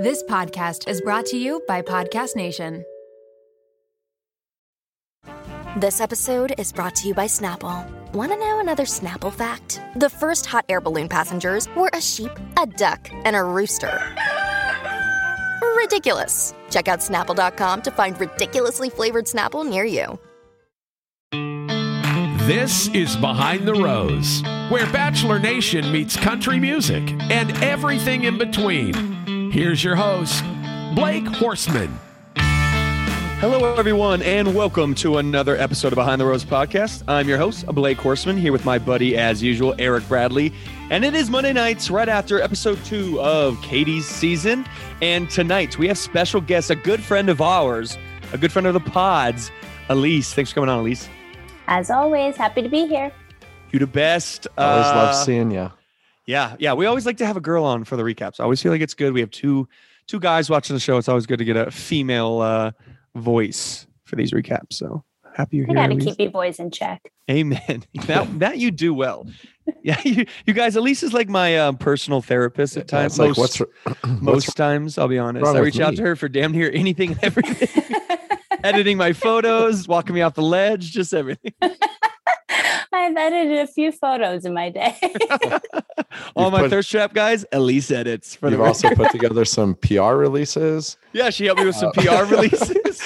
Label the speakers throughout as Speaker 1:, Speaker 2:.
Speaker 1: This podcast is brought to you by Podcast Nation.
Speaker 2: This episode is brought to you by Snapple. Want to know another Snapple fact? The first hot air balloon passengers were a sheep, a duck, and a rooster. Ridiculous. Check out snapple.com to find ridiculously flavored Snapple near you.
Speaker 3: This is Behind the Rose, where Bachelor Nation meets country music and everything in between. Here's your host, Blake Horstmann.
Speaker 4: Hello, everyone, and welcome to another episode of Behind the Rose podcast. I'm your host, Blake Horstmann, here with my buddy, as usual, Eric Bradley. And it is Monday nights, right after episode two of Katie's season. And tonight, we have special guests, a good friend of ours, a good friend of the pods, Elyse. Thanks for coming on, Elyse.
Speaker 5: As always, happy to be here.
Speaker 4: You the best.
Speaker 6: I Always
Speaker 4: Uh,
Speaker 6: love seeing you.
Speaker 4: Yeah, yeah. We always like to have a girl on for the recaps. I always feel like it's good. We have two two guys watching the show. It's always good to get a female uh, voice for these recaps. So happy you're
Speaker 5: I
Speaker 4: here.
Speaker 5: got to
Speaker 4: Elyse.
Speaker 5: keep you boys in check.
Speaker 4: Amen. That that you do well. Yeah, you, you guys. Elyse is like my um, personal therapist at
Speaker 6: Yeah,
Speaker 4: times.
Speaker 6: it's like
Speaker 4: most,
Speaker 6: what's what's
Speaker 4: most times, I'll be honest. I
Speaker 6: with
Speaker 4: reach out to her for damn near anything, and everything. Editing my photos, walking me off the ledge, just everything.
Speaker 5: I've edited a few photos in my day.
Speaker 4: All my
Speaker 6: put-
Speaker 4: thirst trap guys, Elyse edits For
Speaker 6: you've also put together some PR releases.
Speaker 4: Yeah, she helped me with some
Speaker 6: Uh,
Speaker 4: PR releases.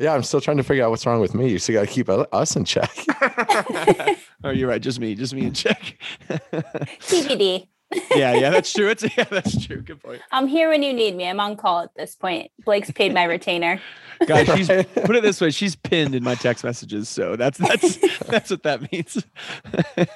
Speaker 6: Yeah, I'm still trying to figure out what's wrong with me. You still got to keep us in check.
Speaker 4: oh, you're right. Just me. Just me in check.
Speaker 5: TBD.
Speaker 4: Yeah, yeah, that's true. It's yeah, that's true. Good point.
Speaker 5: I'm here when you need me. I'm on call at this point. Blake's paid my retainer.
Speaker 4: Guys, she's put it this way, she's pinned in my text messages. So that's that's that's what that means.
Speaker 5: Wait,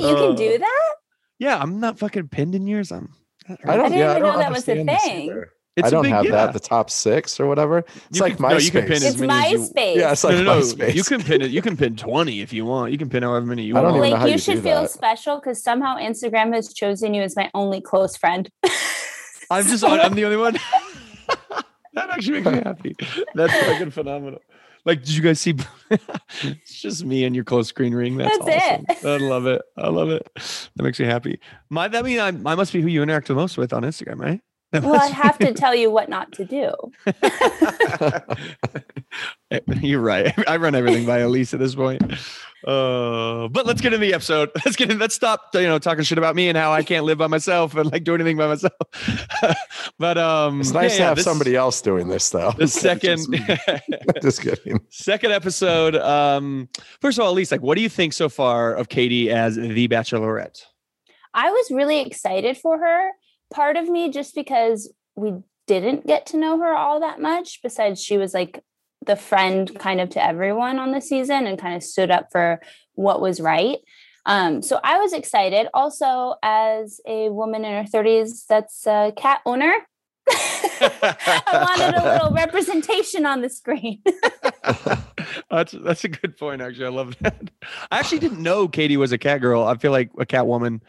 Speaker 5: you can do
Speaker 4: Uh,
Speaker 5: that?
Speaker 4: Yeah, I'm not fucking pinned in yours. I'm
Speaker 6: I don't.
Speaker 5: I didn't
Speaker 6: yeah, I
Speaker 5: even
Speaker 6: don't
Speaker 5: know that was a thing.
Speaker 6: either.
Speaker 4: It's
Speaker 6: I
Speaker 4: a
Speaker 6: don't
Speaker 4: big-
Speaker 6: have
Speaker 4: yeah.
Speaker 6: that. The top six or whatever. It's
Speaker 4: You
Speaker 6: like
Speaker 4: can- no, you can
Speaker 6: MySpace.
Speaker 4: pin as
Speaker 5: It's
Speaker 4: many as you-
Speaker 5: MySpace.
Speaker 6: Yeah, it's like
Speaker 4: no, no, no.
Speaker 6: MySpace.
Speaker 4: You can pin it. You can pin 20 if you want. You can pin however many you
Speaker 6: I don't
Speaker 4: want.
Speaker 6: even know how
Speaker 5: you
Speaker 6: you
Speaker 5: should
Speaker 6: do
Speaker 5: feel
Speaker 6: that.
Speaker 5: special because somehow Instagram has chosen you as my only close friend.
Speaker 4: I'm just I'm the only one. that actually makes me happy. That's fucking phenomenal. Like, did you guys see? it's just me and your close screen ring. That's,
Speaker 5: That's
Speaker 4: awesome. I love it. I love it. That makes me happy. My that means I, I must be who you interact the most with on Instagram, right? That
Speaker 5: well, I have to tell you what not to do.
Speaker 4: You're right. I run everything by Elyse at this point. Uh, but let's get in the episode. Let's get in. Let's stop. You know, talking shit about me and how I can't live by myself and like do anything by myself. but um,
Speaker 6: It's nice
Speaker 4: yeah,
Speaker 6: to
Speaker 4: yeah,
Speaker 6: have
Speaker 4: this-
Speaker 6: somebody else doing this, though.
Speaker 4: The second.
Speaker 6: Just. Just kidding.
Speaker 4: Second episode. Um, first of all, Elyse, like, what do you think so far of Katie as the Bachelorette?
Speaker 5: I was really excited for her. Part of me, just because we didn't get to know her all that much, besides she was like the friend kind of to everyone on the season and kind of stood up for what was right. Um, so I was excited. Also, as a woman in her 30s that's a cat owner, I wanted a little representation on the screen.
Speaker 4: that's that's a good point. Actually, I love that. I actually didn't know Katie was a cat girl. I feel like a cat woman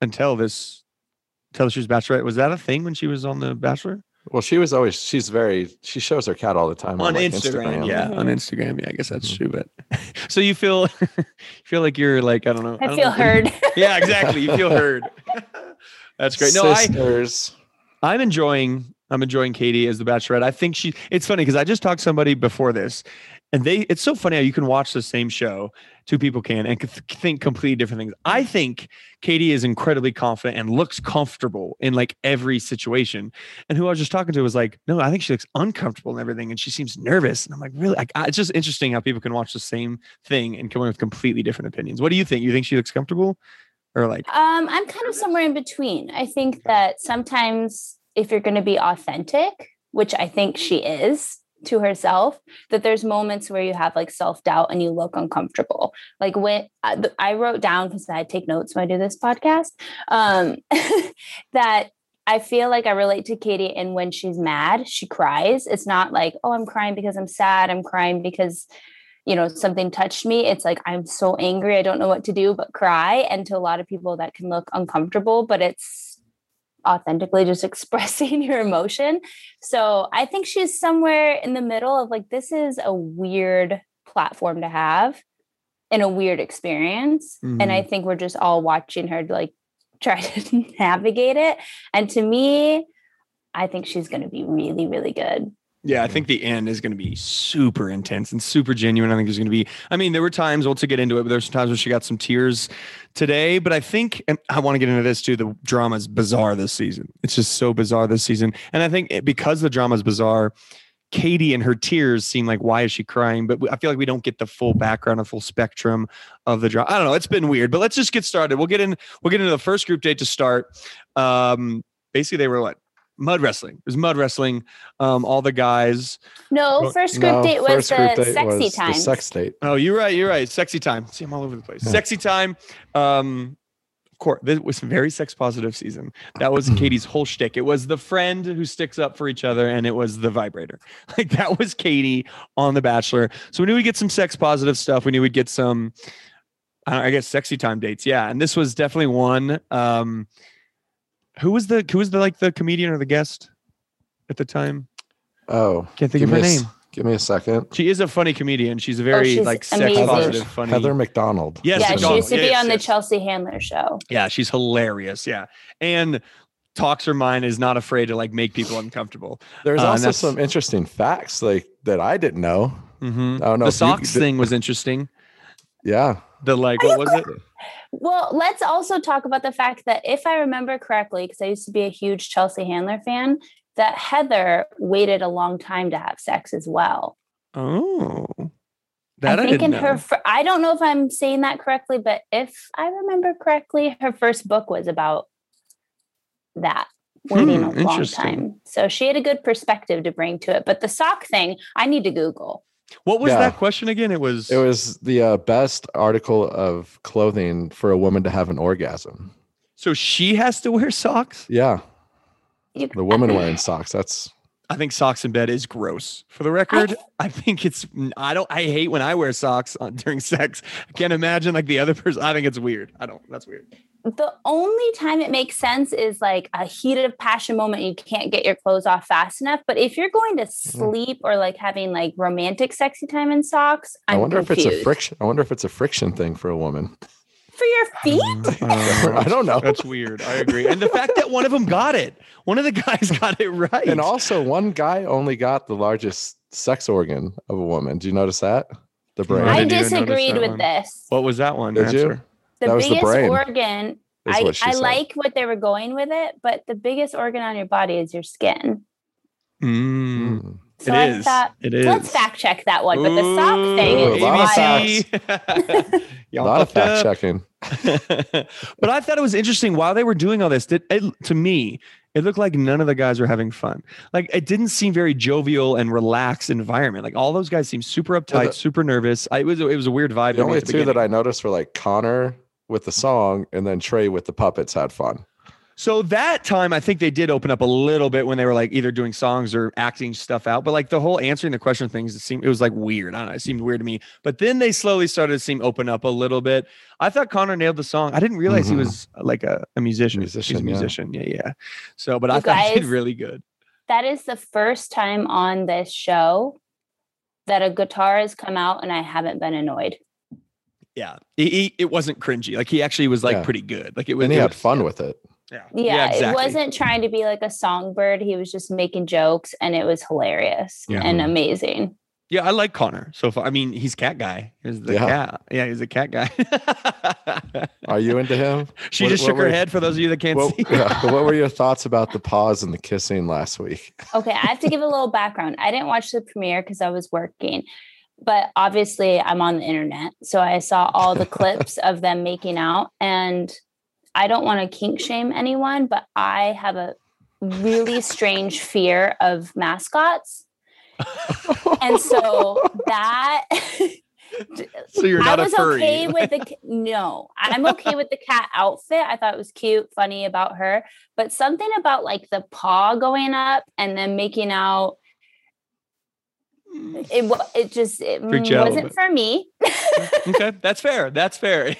Speaker 4: until this, until she was Bachelorette. Was that a thing when she was on the Bachelor?
Speaker 6: Well, she was always. She's very. She shows her cat all the time
Speaker 4: on
Speaker 6: like,
Speaker 4: Instagram, yeah, on
Speaker 5: Mhm.
Speaker 4: Instagram, yeah. I guess that's
Speaker 6: Mhm.
Speaker 4: true. But so you feel, you feel like you're like I don't know.
Speaker 5: I
Speaker 4: don't
Speaker 5: feel
Speaker 4: know.
Speaker 5: heard.
Speaker 4: Yeah, exactly. You feel heard. That's great. No, I
Speaker 6: Sisters.
Speaker 4: I'm enjoying I'm enjoying Katie as the Bachelorette. I think she it's funny because I just talked to somebody before this, and they it's so funny how you can watch the same show, two people can, and th- think completely different things. I think Katie is incredibly confident and looks comfortable in like every situation. And who I was just talking to was like, no, I think she looks uncomfortable and everything, and she seems nervous. And I'm like, really? Like, I, it's just interesting how people can watch the same thing and come in with completely different opinions. What do you think? You think she looks comfortable, or like?
Speaker 5: Um, I'm kind of somewhere in between. I think that sometimes if you're going to be authentic, which I think she is to herself, that there's moments where you have like self doubt and you look uncomfortable. Like when I, wrote down because I take notes when I do this podcast, um, that I feel like I relate to Katie, and when she's mad, she cries. It's not like, oh, I'm crying because I'm sad. I'm crying because you know something touched me it's like i'm so angry i don't know what to do but cry and to a lot of people that can look uncomfortable but it's authentically just expressing your emotion. So i think she's somewhere in the middle of like this is a weird platform to have and a weird experience. And i mm-hmm. think we're just all watching her like try to navigate it. And to me I think she's going to be really, really good.
Speaker 4: Yeah, I think the end is going to be super intense and super genuine. I think there's going to be, I mean, there were times, well, to get into it, but there's times where she got some tears today. But I think, and I want to get into this too, the drama is bizarre this season. It's just so bizarre this season. And I think because the drama is bizarre, Katie and her tears seem like, why is she crying? But I feel like we don't get the full background, a full spectrum of the drama. I don't know. It's been weird, but let's just get started. We'll get in, we'll get into the first group date to start. Um, basically, they were what? Mud wrestling. It was mud wrestling. Um, all the guys.
Speaker 5: No, first group
Speaker 6: No,
Speaker 5: date was
Speaker 6: first
Speaker 5: the
Speaker 6: group date
Speaker 5: sexy
Speaker 6: was
Speaker 5: time.
Speaker 6: The sex date.
Speaker 4: Oh, you're right. You're right. Sexy time. See, I'm all over the place.
Speaker 6: Yeah.
Speaker 4: Sexy time. Um, of course, this was a very sex positive season. That was Katie's whole shtick. It was the friend who sticks up for each other, and it was the vibrator. Like that was Katie on The Bachelor. So we knew we'd get some sex positive stuff. We knew we'd get some, I, I guess, sexy time dates. Yeah, and this was definitely one. Um, who was the who was the like the comedian or the guest at the time?
Speaker 6: Oh,
Speaker 4: Can't think of her
Speaker 6: me a s-
Speaker 4: name.
Speaker 6: Give me a second.
Speaker 4: She is a funny comedian. She's a very
Speaker 5: she's
Speaker 4: like sex
Speaker 5: amazing.
Speaker 4: positive, funny.
Speaker 6: Heather McDonald.
Speaker 4: Yes,
Speaker 5: yeah, she used to be
Speaker 4: Yes,
Speaker 5: on the
Speaker 4: yes.
Speaker 5: Chelsea Handler show.
Speaker 4: Yeah, she's hilarious. Yeah. And talks her mind is not afraid to like make people uncomfortable.
Speaker 6: There's
Speaker 4: Uh,
Speaker 6: also some interesting facts like that I didn't know.
Speaker 4: Mm-hmm.
Speaker 6: I don't know.
Speaker 4: The
Speaker 6: if you-
Speaker 4: socks thing was interesting.
Speaker 6: Yeah.
Speaker 4: The like, what was it?
Speaker 5: Well, let's also talk about the fact that if I remember correctly, because I used to be a huge Chelsea Handler fan, that Heather waited a long time to have sex as well.
Speaker 4: Oh, that I,
Speaker 5: think
Speaker 4: didn't
Speaker 5: in
Speaker 4: know.
Speaker 5: her, fir- I don't know if I'm saying that correctly, but if I remember correctly, her first book was about that waiting
Speaker 4: Hmm,
Speaker 5: a long time. So she had a good perspective to bring to it. But the sock thing, I need to Google.
Speaker 4: What was
Speaker 6: Yeah.
Speaker 4: that question again? It was.
Speaker 6: It was the uh, best article of clothing for a woman to have an orgasm.
Speaker 4: so she has to wear socks.
Speaker 6: Yeah. The woman wearing socks. That's
Speaker 4: I think socks in bed is gross. For the record, I, think it's. I don't. I hate when I wear socks on, during sex. I can't imagine like the other person. I think it's weird. I don't. That's weird.
Speaker 5: The only time it makes sense is like a heated of passion moment you can't get your clothes off fast enough but if you're going to hmm. sleep or like having like romantic sexy time in socks
Speaker 6: i
Speaker 5: i'm
Speaker 6: wonder if it's a friction. I wonder if it's a friction thing for a woman.
Speaker 5: for your feet uh,
Speaker 6: I don't know.
Speaker 4: That's weird. I agree. And the fact that one of them got it, one of the guys got it right.
Speaker 6: And also, one guy only got the largest sex organ of a woman. Do you notice that? The brain.
Speaker 4: I
Speaker 5: i
Speaker 4: didn't even notice
Speaker 5: disagreed with
Speaker 4: one.
Speaker 5: this
Speaker 4: what was that one?
Speaker 6: Did you?
Speaker 4: Answer.
Speaker 5: the
Speaker 6: That was the
Speaker 5: biggest
Speaker 6: brain,
Speaker 5: organ
Speaker 6: is
Speaker 5: I,
Speaker 6: what she
Speaker 5: I
Speaker 6: said.
Speaker 5: like what they were going with it but the biggest organ on your body is your skin
Speaker 4: Mm,
Speaker 6: Mm.
Speaker 5: so
Speaker 4: it
Speaker 5: i
Speaker 4: is.
Speaker 5: thought
Speaker 4: it is.
Speaker 5: let's fact check that one but the sock thing
Speaker 6: Ooh,
Speaker 5: is
Speaker 6: a lot of
Speaker 5: wild.
Speaker 6: facts. A lot of fact
Speaker 4: up.
Speaker 6: checking.
Speaker 4: but I thought it was interesting while they were doing all this. That it, to me, it looked like none of the guys were having fun. Like it didn't seem very jovial and relaxed environment. Like all those guys seemed super uptight,
Speaker 6: Well, the-
Speaker 4: super nervous. I, it was it was a weird vibe.
Speaker 6: The only two that I noticed were like Connor with the song and then Tre with the puppets had fun.
Speaker 4: So that time, I think they did open up a little bit when they were like either doing songs or acting stuff out. But like the whole answering the question things, it seemed it was like weird. I don't know. It seemed weird to me. But then they slowly started to seem open up a little bit. I thought Connor nailed the song. I didn't realize he
Speaker 6: Mhm.
Speaker 4: was uh, like a, a musician. He's a
Speaker 6: Musician, yeah.
Speaker 4: musician. Yeah, yeah. So, but I
Speaker 5: You
Speaker 4: thought he did really good.
Speaker 5: that is the first time on this show that a guitar has come out and I haven't been annoyed.
Speaker 4: Yeah, he, he- it wasn't cringy. Like he actually was like
Speaker 6: Yeah.
Speaker 4: pretty good. Like it was.
Speaker 6: And he
Speaker 4: it
Speaker 6: had
Speaker 4: was-
Speaker 6: fun with it.
Speaker 4: Yeah,
Speaker 5: Yeah,
Speaker 4: exactly.
Speaker 5: it wasn't trying to be like a songbird. He was just making jokes and it was hilarious
Speaker 4: Yeah.
Speaker 5: and amazing.
Speaker 4: Yeah, I like Connor so far. I mean, he's cat guy. He's the
Speaker 6: Yeah.
Speaker 4: cat. Yeah, he's a cat guy.
Speaker 6: Are you into him?
Speaker 4: she
Speaker 6: What-
Speaker 4: just
Speaker 6: what
Speaker 4: shook her
Speaker 6: were-
Speaker 4: head for those of you that can't
Speaker 6: What,
Speaker 4: see.
Speaker 6: yeah, but what were your thoughts about the pause and the kissing last week?
Speaker 5: Okay, I have to give a little background. I didn't watch the premiere because I was working, but obviously I'm on the internet. So I saw all the clips of them making out. And I don't want to kink shame anyone, but I have a really strange fear of mascots. And so that.
Speaker 4: So you're not
Speaker 5: I
Speaker 4: a
Speaker 5: was
Speaker 4: furry.
Speaker 5: okay with the no. I'm okay with the cat outfit. I thought it was cute, funny about her, but something about like the paw going up and then making out. It it just it
Speaker 4: Freaked
Speaker 5: wasn't for me.
Speaker 4: okay, that's fair. That's fair.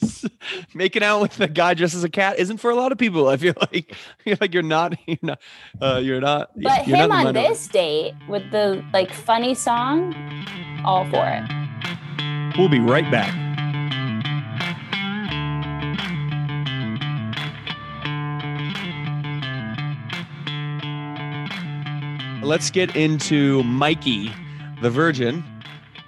Speaker 4: Making out with a guy dressed as a cat isn't for a lot of people. I feel like I feel like you're not you're not uh, you're not.
Speaker 5: But
Speaker 4: you're
Speaker 5: him
Speaker 4: not
Speaker 5: on this date with the like funny song, all for it.
Speaker 4: We'll be right back. Let's get into Mikey, the virgin.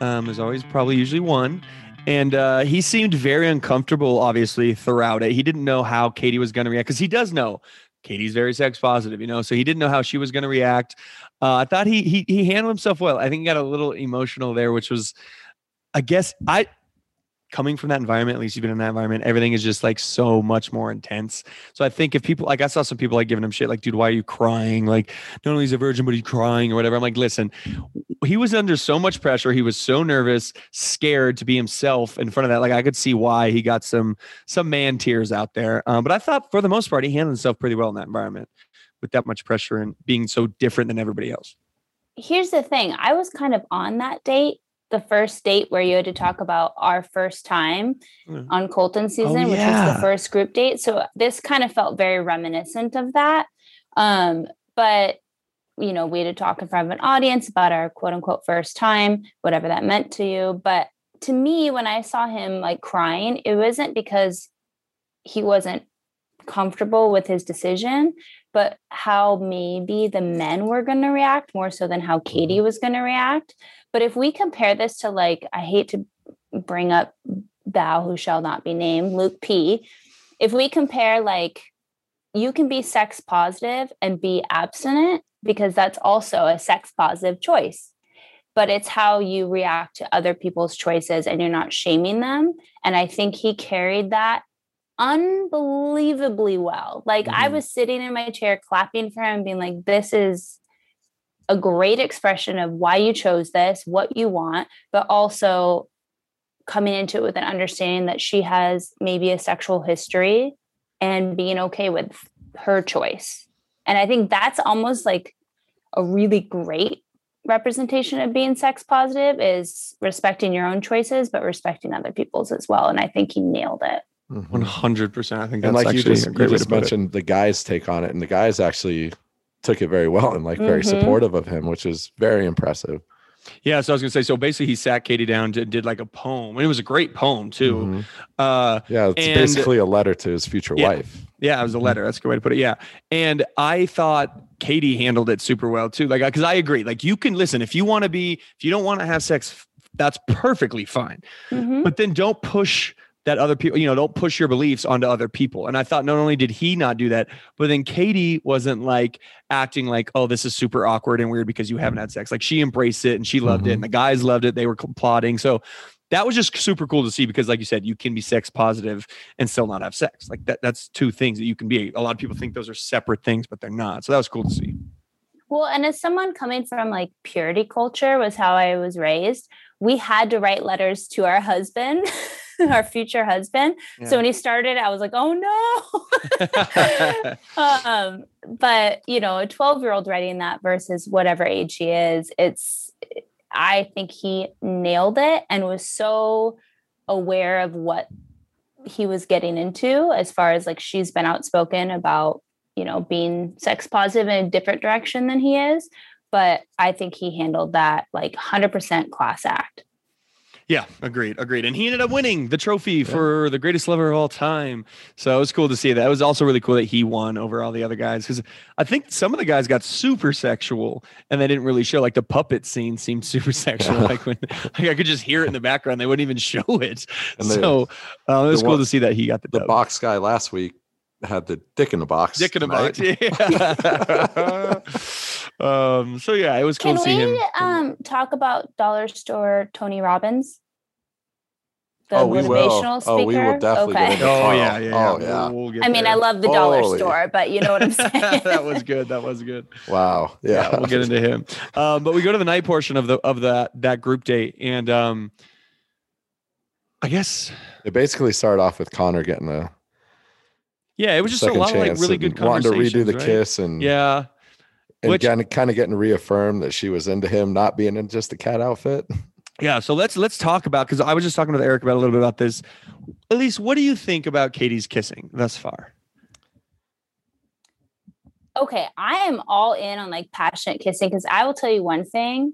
Speaker 4: Um, is always probably usually one. And uh, he seemed very uncomfortable, obviously, throughout it. He didn't know how Katie was going to react because he does know Katie's very sex positive, you know, so he didn't know how she was going to react. Uh, I thought he, he he handled himself well. I think he got a little emotional there, which was, I guess, I coming from that environment, at least you've been in that environment, everything is just like so much more intense. So I think if people like I saw some people like giving him shit, like, dude, why are you crying? Like, not only is a virgin, but he's crying or whatever. I'm like, listen, he was under so much pressure. He was so nervous, scared to be himself in front of that. Like I could see why he got some some man tears out there. Um, but I thought for the most part, he handled himself pretty well in that environment with that much pressure and being so different than everybody else.
Speaker 5: Here's the thing I was kind of on that date the first date where you had to talk about our first time
Speaker 4: Mm.
Speaker 5: on Colton season, which was the first group date. So this kind of felt very reminiscent of that. Um, but you know, we had to talk in front of an audience about our quote unquote first time, whatever that meant to you. But to me, when I saw him like crying, it wasn't because he wasn't comfortable with his decision, but how maybe the men were going to react more so than how Katie was going to react. But if we compare this to like, I hate to bring up thou who shall not be named, Luke P. If we compare like, you can be sex positive and be abstinent because that's also a sex positive choice. But it's how you react to other people's choices and you're not shaming them. And I think he carried that unbelievably well. Like I
Speaker 4: Mhm.
Speaker 5: was sitting in my chair clapping for him, being like, this is a great expression of why you chose this, what you want, but also coming into it with an understanding that she has maybe a sexual history and being okay with her choice. And I think that's almost like a really great representation of being sex positive is respecting your own choices but respecting other people's as well and I think he nailed it.
Speaker 6: Mhm.
Speaker 4: One hundred percent. I think that's
Speaker 6: and like you
Speaker 4: actually
Speaker 6: just,
Speaker 4: a great way to
Speaker 6: just
Speaker 4: put it.
Speaker 6: mentioned the guys take on it and the guys actually took it very well and like very
Speaker 5: Mhm.
Speaker 6: supportive of him which is very impressive
Speaker 4: Yeah, so I was gonna say. So basically, he sat Katie down, and did like a poem, and it was a great poem too.
Speaker 6: Mhm.
Speaker 4: Uh,
Speaker 6: yeah it's
Speaker 4: And-
Speaker 6: basically a letter to his future
Speaker 4: Yeah.
Speaker 6: wife
Speaker 4: Yeah, it was a letter. That's a good way to put it. Yeah. And I thought Katie handled it super well too. Like, because I agree. Like, you can listen if you want to be, if you don't want to have sex, that's perfectly fine.
Speaker 5: Mhm.
Speaker 4: But then don't push that other people, you know, don't push your beliefs onto other people. And I thought not only did he not do that, but then Katie wasn't like acting like, oh, this is super awkward and weird because you haven't had sex. Like, she embraced it and she loved it,
Speaker 6: Mhm.
Speaker 4: and the guys loved it. They were plotting. So, that was just super cool to see because like you said you can be sex positive and still not have sex like that that's two things that you can be a lot of people think those are separate things but they're not so that was cool to see
Speaker 5: Well, and as someone coming from like purity culture was how I was raised, we had to write letters to our husband, our future husband.
Speaker 4: Yeah.
Speaker 5: So when he started, I was like, oh no. um, but you know, a 12 year old writing that versus whatever age he is, it's I think he nailed it and was so aware of what he was getting into as far as like she's been outspoken about you know being sex positive in a different direction than he is but i think he handled that like 100% class act
Speaker 4: yeah agreed agreed and he ended up winning the trophy for the greatest lover of all time so it was cool to see that it was also really cool that he won over all the other guys because i think some of the guys got super sexual and they didn't really show like the puppet scene seemed super sexual
Speaker 6: Yeah.
Speaker 4: like when like i could just hear it in the background they wouldn't even show it
Speaker 6: And
Speaker 4: so uh, it was cool
Speaker 6: one-
Speaker 4: to see that he got the,
Speaker 6: the
Speaker 4: dub.
Speaker 6: box guy last week had the dick in a box
Speaker 4: Dick in a box. Yeah. um. So yeah, it was cool
Speaker 5: can
Speaker 4: to see him.
Speaker 5: we um talk about dollar store tony robbins the
Speaker 6: Oh, we will.
Speaker 5: motivational speaker
Speaker 6: Oh, we will definitely
Speaker 5: okay
Speaker 6: into-
Speaker 4: Oh yeah, yeah.
Speaker 6: Oh,
Speaker 4: yeah.
Speaker 6: yeah.
Speaker 4: We'll, we'll get
Speaker 5: i mean
Speaker 4: there.
Speaker 5: i love the dollar
Speaker 6: Holy.
Speaker 5: store but you know what i'm saying
Speaker 4: that was good. That was good.
Speaker 6: wow
Speaker 4: Yeah,
Speaker 6: yeah,
Speaker 4: we'll get into him. Um, but we go to the night portion of the of that that group date, and um, I guess
Speaker 6: it basically started off with connor getting a
Speaker 4: yeah, it was just a
Speaker 6: second
Speaker 4: lot of like
Speaker 6: chance
Speaker 4: really
Speaker 6: and
Speaker 4: good
Speaker 6: wanting to redo the
Speaker 4: right?
Speaker 6: kiss and
Speaker 4: Yeah,
Speaker 6: and
Speaker 4: which-
Speaker 6: kind of kind of getting reaffirmed that she was into him not being in just a cat outfit
Speaker 4: Yeah, so let's let's talk about because I was just talking with Eric about a little bit about this. Elyse, what do you think about Katie's kissing thus far?
Speaker 5: okay i am all in on like passionate kissing because i will tell you one thing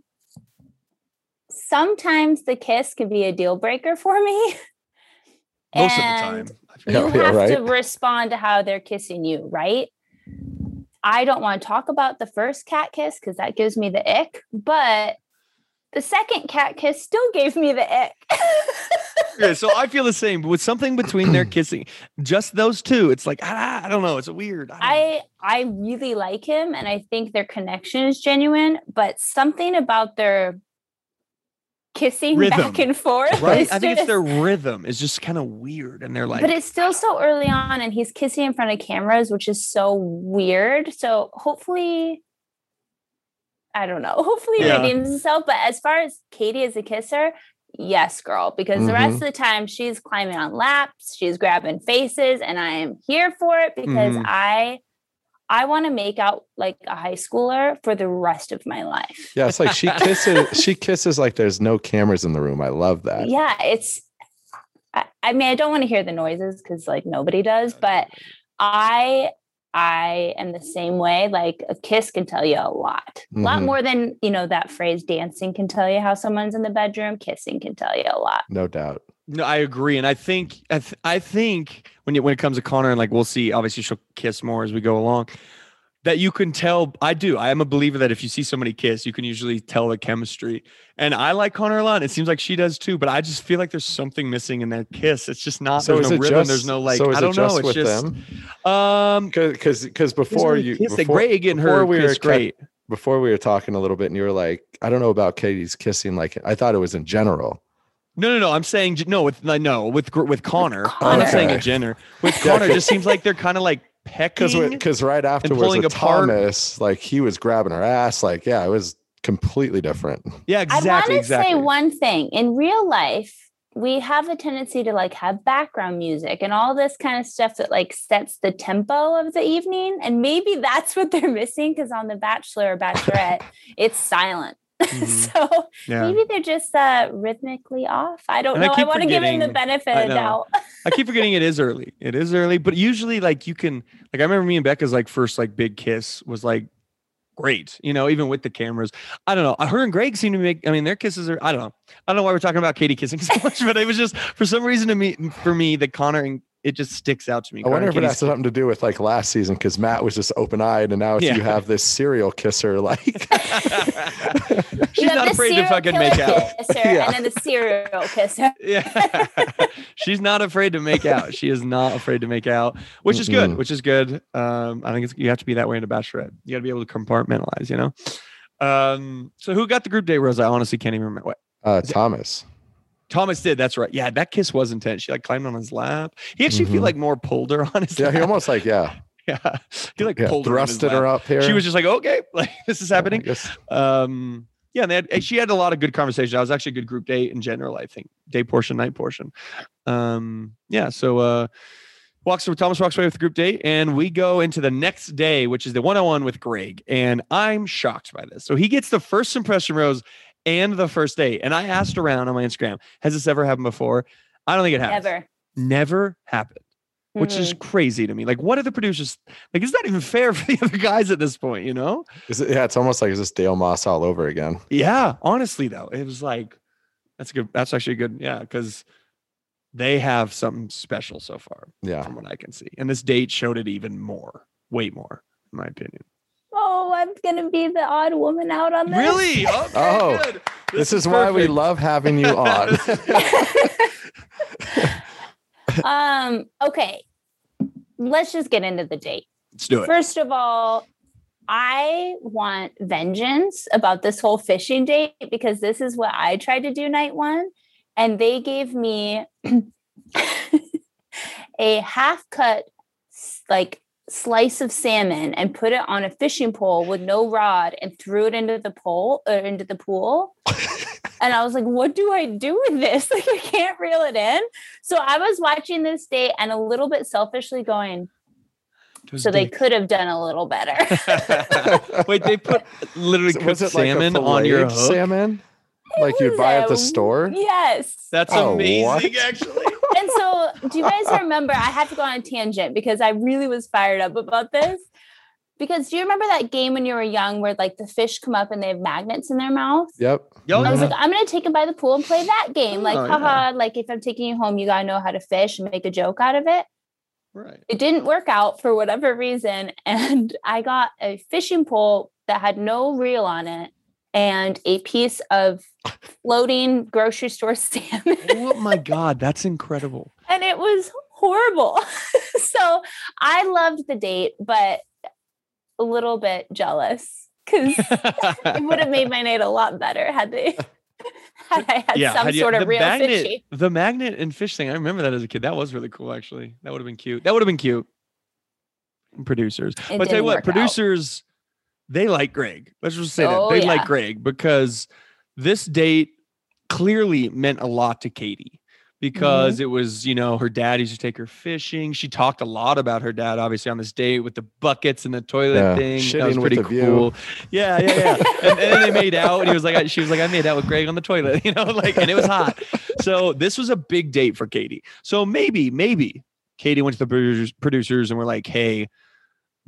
Speaker 5: sometimes the kiss can be a deal breaker for me
Speaker 4: Most
Speaker 5: And
Speaker 4: of the time,
Speaker 5: you
Speaker 6: Yeah, yeah,
Speaker 5: have
Speaker 6: right.
Speaker 5: to respond to how they're kissing you right I don't want to talk about the first cat kiss because that gives me the ick, but the second cat kiss still gave me the ick.
Speaker 4: yeah, so I feel the same with something between their kissing, just those two. It's like ah, I don't know. It's weird. I.
Speaker 5: I I really like him and I think their connection is genuine, but something about their kissing
Speaker 4: Rhythm.
Speaker 5: back and forth.
Speaker 4: right. I think it's their rhythm is just kind of weird, and they're like,
Speaker 5: but it's still so early on and he's kissing in front of cameras, which is so weird. So hopefully I don't know. Hopefully he redeems himself. But as far as Katie as a kisser, yes, girl. Because the rest
Speaker 6: Mhm.
Speaker 5: of the time she's climbing on laps, she's grabbing faces, and I am here for it because
Speaker 4: Mhm.
Speaker 5: I I want to make out like a high schooler for the rest of my life.
Speaker 6: Yeah, it's like she kisses. she kisses like there's no cameras in the room. I love that.
Speaker 5: Yeah, it's. I, I mean, I don't want to hear the noises because like nobody does, but I I am the same way. Like a kiss can tell you a lot, a lot
Speaker 6: Mhm.
Speaker 5: more than you know that phrase. Dancing can tell you how someone's in the bedroom. Kissing can tell you a lot.
Speaker 6: No doubt.
Speaker 4: No, I agree, and I think I, th- I think when you, when it comes to Connor, and like we'll see, obviously she'll kiss more as we go along. That you can tell. I do. I am a believer that if you see somebody kiss, you can usually tell the chemistry. And I like Connor a lot. It seems like she does too. But I just feel like there's something missing in that kiss. It's just not.
Speaker 6: So
Speaker 4: there's no
Speaker 6: it
Speaker 4: rhythm.
Speaker 6: just?
Speaker 4: there's no like.
Speaker 6: So is
Speaker 4: I don't
Speaker 6: it just
Speaker 4: know. It's just.
Speaker 6: them?
Speaker 4: Um.
Speaker 6: Because because before you
Speaker 4: kiss,
Speaker 6: before,
Speaker 4: Greg and
Speaker 6: before
Speaker 4: her
Speaker 6: we
Speaker 4: kiss
Speaker 6: were
Speaker 4: great.
Speaker 6: before we were talking a little bit, and you were like, I don't know about Katie's kissing. Like I thought it was in general.
Speaker 4: No, no, no. I'm saying no with no with Gr- with Connor. I'm not
Speaker 5: Connor.
Speaker 4: saying a Jenner. With Connor, it just seems like they're kind of like
Speaker 6: Because
Speaker 4: pecking.
Speaker 6: because right afterwards
Speaker 4: pulling
Speaker 6: with
Speaker 4: apart.
Speaker 6: Thomas, like he was grabbing her ass. Like yeah, it was completely different.
Speaker 4: Yeah,
Speaker 5: I
Speaker 4: exactly.
Speaker 5: want to
Speaker 4: exactly.
Speaker 5: say one thing. In real life, we have a tendency to like have background music and all this kind of stuff that like sets the tempo of the evening. And maybe that's what they're missing because on The Bachelor or Bachelorette, it's silent.
Speaker 4: Mhm.
Speaker 5: so
Speaker 4: Yeah.
Speaker 5: maybe they're just uh rhythmically off. I don't
Speaker 4: And
Speaker 5: know. I,
Speaker 4: keep
Speaker 5: want to give him the benefit of
Speaker 4: know.
Speaker 5: doubt.
Speaker 4: I keep forgetting it is early. It is early, but usually like you can like I remember me and Becca's like first like big kiss was like great, you know, even with the cameras. I don't know. Her and Greg seem to make I mean their kisses are I don't know. I don't know why we're talking about Katie kissing so much, but it was just for some reason to me for me that Connor and it just sticks out to me.
Speaker 6: I wonder if
Speaker 4: Connor
Speaker 6: it has something to do with like last season because Matt was just open eyed, and now it's
Speaker 4: Yeah.
Speaker 6: you have this serial kisser. Like
Speaker 4: She's
Speaker 5: You have
Speaker 4: not afraid to fucking make out.
Speaker 5: kisser
Speaker 6: Yeah.
Speaker 5: And then the serial kisser.
Speaker 4: Yeah. She's not afraid to make out. She is not afraid to make out, which is good, which is good. Um, I think it's, you have to be that way in a bachelorette. You got to be able to compartmentalize, you know? Um, so who got the group date rose? I honestly can't even remember what
Speaker 6: uh, Thomas.
Speaker 4: Thomas did. That's right. Yeah. That kiss was intense. She like climbed on his lap. He actually feel
Speaker 6: Mhm.
Speaker 4: like more pulled her on his
Speaker 6: Yeah,
Speaker 4: lap.
Speaker 6: he almost like yeah,
Speaker 4: yeah. He like
Speaker 6: yeah
Speaker 4: pulled her,
Speaker 6: thrusted her
Speaker 4: lap.
Speaker 6: up here.
Speaker 4: She was just like, okay, like this is happening. Um, yeah, and they had, she had a lot of good conversation. That was actually a good group date in general. I think day portion, night portion. Um, yeah. So uh, walks Thomas walks away with the group date, and we go into the next day, which is the one on one with Greg. And I'm shocked by this. So he gets the first impression rose and the first date. And I asked around on my Instagram, has this ever happened before? I don't think it has.
Speaker 5: Never.
Speaker 4: Never happened. Which is
Speaker 5: Mhm.
Speaker 4: crazy to me. Like, what are the producers like? It's not even fair for the other guys at this point, you know?
Speaker 6: Is it, yeah, it's almost like is this Dale Moss all over again?
Speaker 4: Yeah, honestly though, it was like that's a good. That's actually good. Yeah, because they have something special so far,
Speaker 6: Yeah.
Speaker 4: from what I can see, and this date showed it even more, way more, in my opinion.
Speaker 5: Oh, I'm gonna be the odd woman out on this.
Speaker 4: Really? Okay,
Speaker 6: Oh,
Speaker 4: good.
Speaker 6: This, is, why we love having you on.
Speaker 5: um, okay. Let's just get into the date.
Speaker 4: Let's do it.
Speaker 5: First of all, I want vengeance about this whole fishing date because this is what I tried to do night one. And they gave me a half cut, like, slice of salmon and put it on a fishing pole with no rod and threw it into the pole or into the pool. and I was like, what do I do with this? Like, I can't reel it in. So I was watching this date and a little bit selfishly going,
Speaker 4: Those
Speaker 5: so they could have done a little better.
Speaker 4: Wait, they put literally
Speaker 6: So
Speaker 4: cooked
Speaker 6: was it like
Speaker 4: salmon on your hook.
Speaker 6: salmon? Like you
Speaker 5: was
Speaker 6: buy at the store?
Speaker 5: Yes.
Speaker 4: That's
Speaker 6: Oh,
Speaker 4: amazing,
Speaker 6: what?
Speaker 4: actually.
Speaker 5: and so, do you guys remember? I had to go on a tangent because I really was fired up about this. Because do you remember that game when you were young where like the fish come up and they have magnets in their mouth?
Speaker 6: Yep.
Speaker 4: Yo,
Speaker 5: I was
Speaker 6: Mhm.
Speaker 5: like, I'm gonna take them by the pool and play that game. Like,
Speaker 4: Oh, yeah.
Speaker 5: haha, like if I'm taking you home, you gotta know how to fish and make a joke out of it.
Speaker 4: Right.
Speaker 5: it didn't work out for whatever reason and i got a fishing pole that had no reel on it and a piece of floating grocery store salmon
Speaker 4: oh my God, that's incredible.
Speaker 5: and it was horrible so i loved the date but a little bit jealous because it would have made my night a lot better had they had i had some
Speaker 4: had you-
Speaker 5: sort of real
Speaker 4: magnet,
Speaker 5: fishy
Speaker 4: The magnet and fish thing. I remember that as a kid. That was really cool, actually. That would have been cute. That would have been cute. Producers.
Speaker 5: It
Speaker 4: but tell you what,
Speaker 5: work out.
Speaker 4: producers, they like Greg. Let's just say
Speaker 5: Oh,
Speaker 4: that. They
Speaker 5: yeah.
Speaker 4: like Greg because this date clearly meant a lot to Katie because
Speaker 5: Mm-hmm.
Speaker 4: it was, you know, her dad used to take her fishing. She talked a lot about her dad, obviously, on this date with the buckets and the toilet
Speaker 6: Yeah,
Speaker 4: thing. That was pretty cool. Yeah, yeah, yeah. and, and then they made out, and he was like, I- she was like, I made out with Greg on the toilet, you know, like, and it was hot. So this was a big date for Katie. So maybe, maybe Katie went to the producers, producers and were like, hey,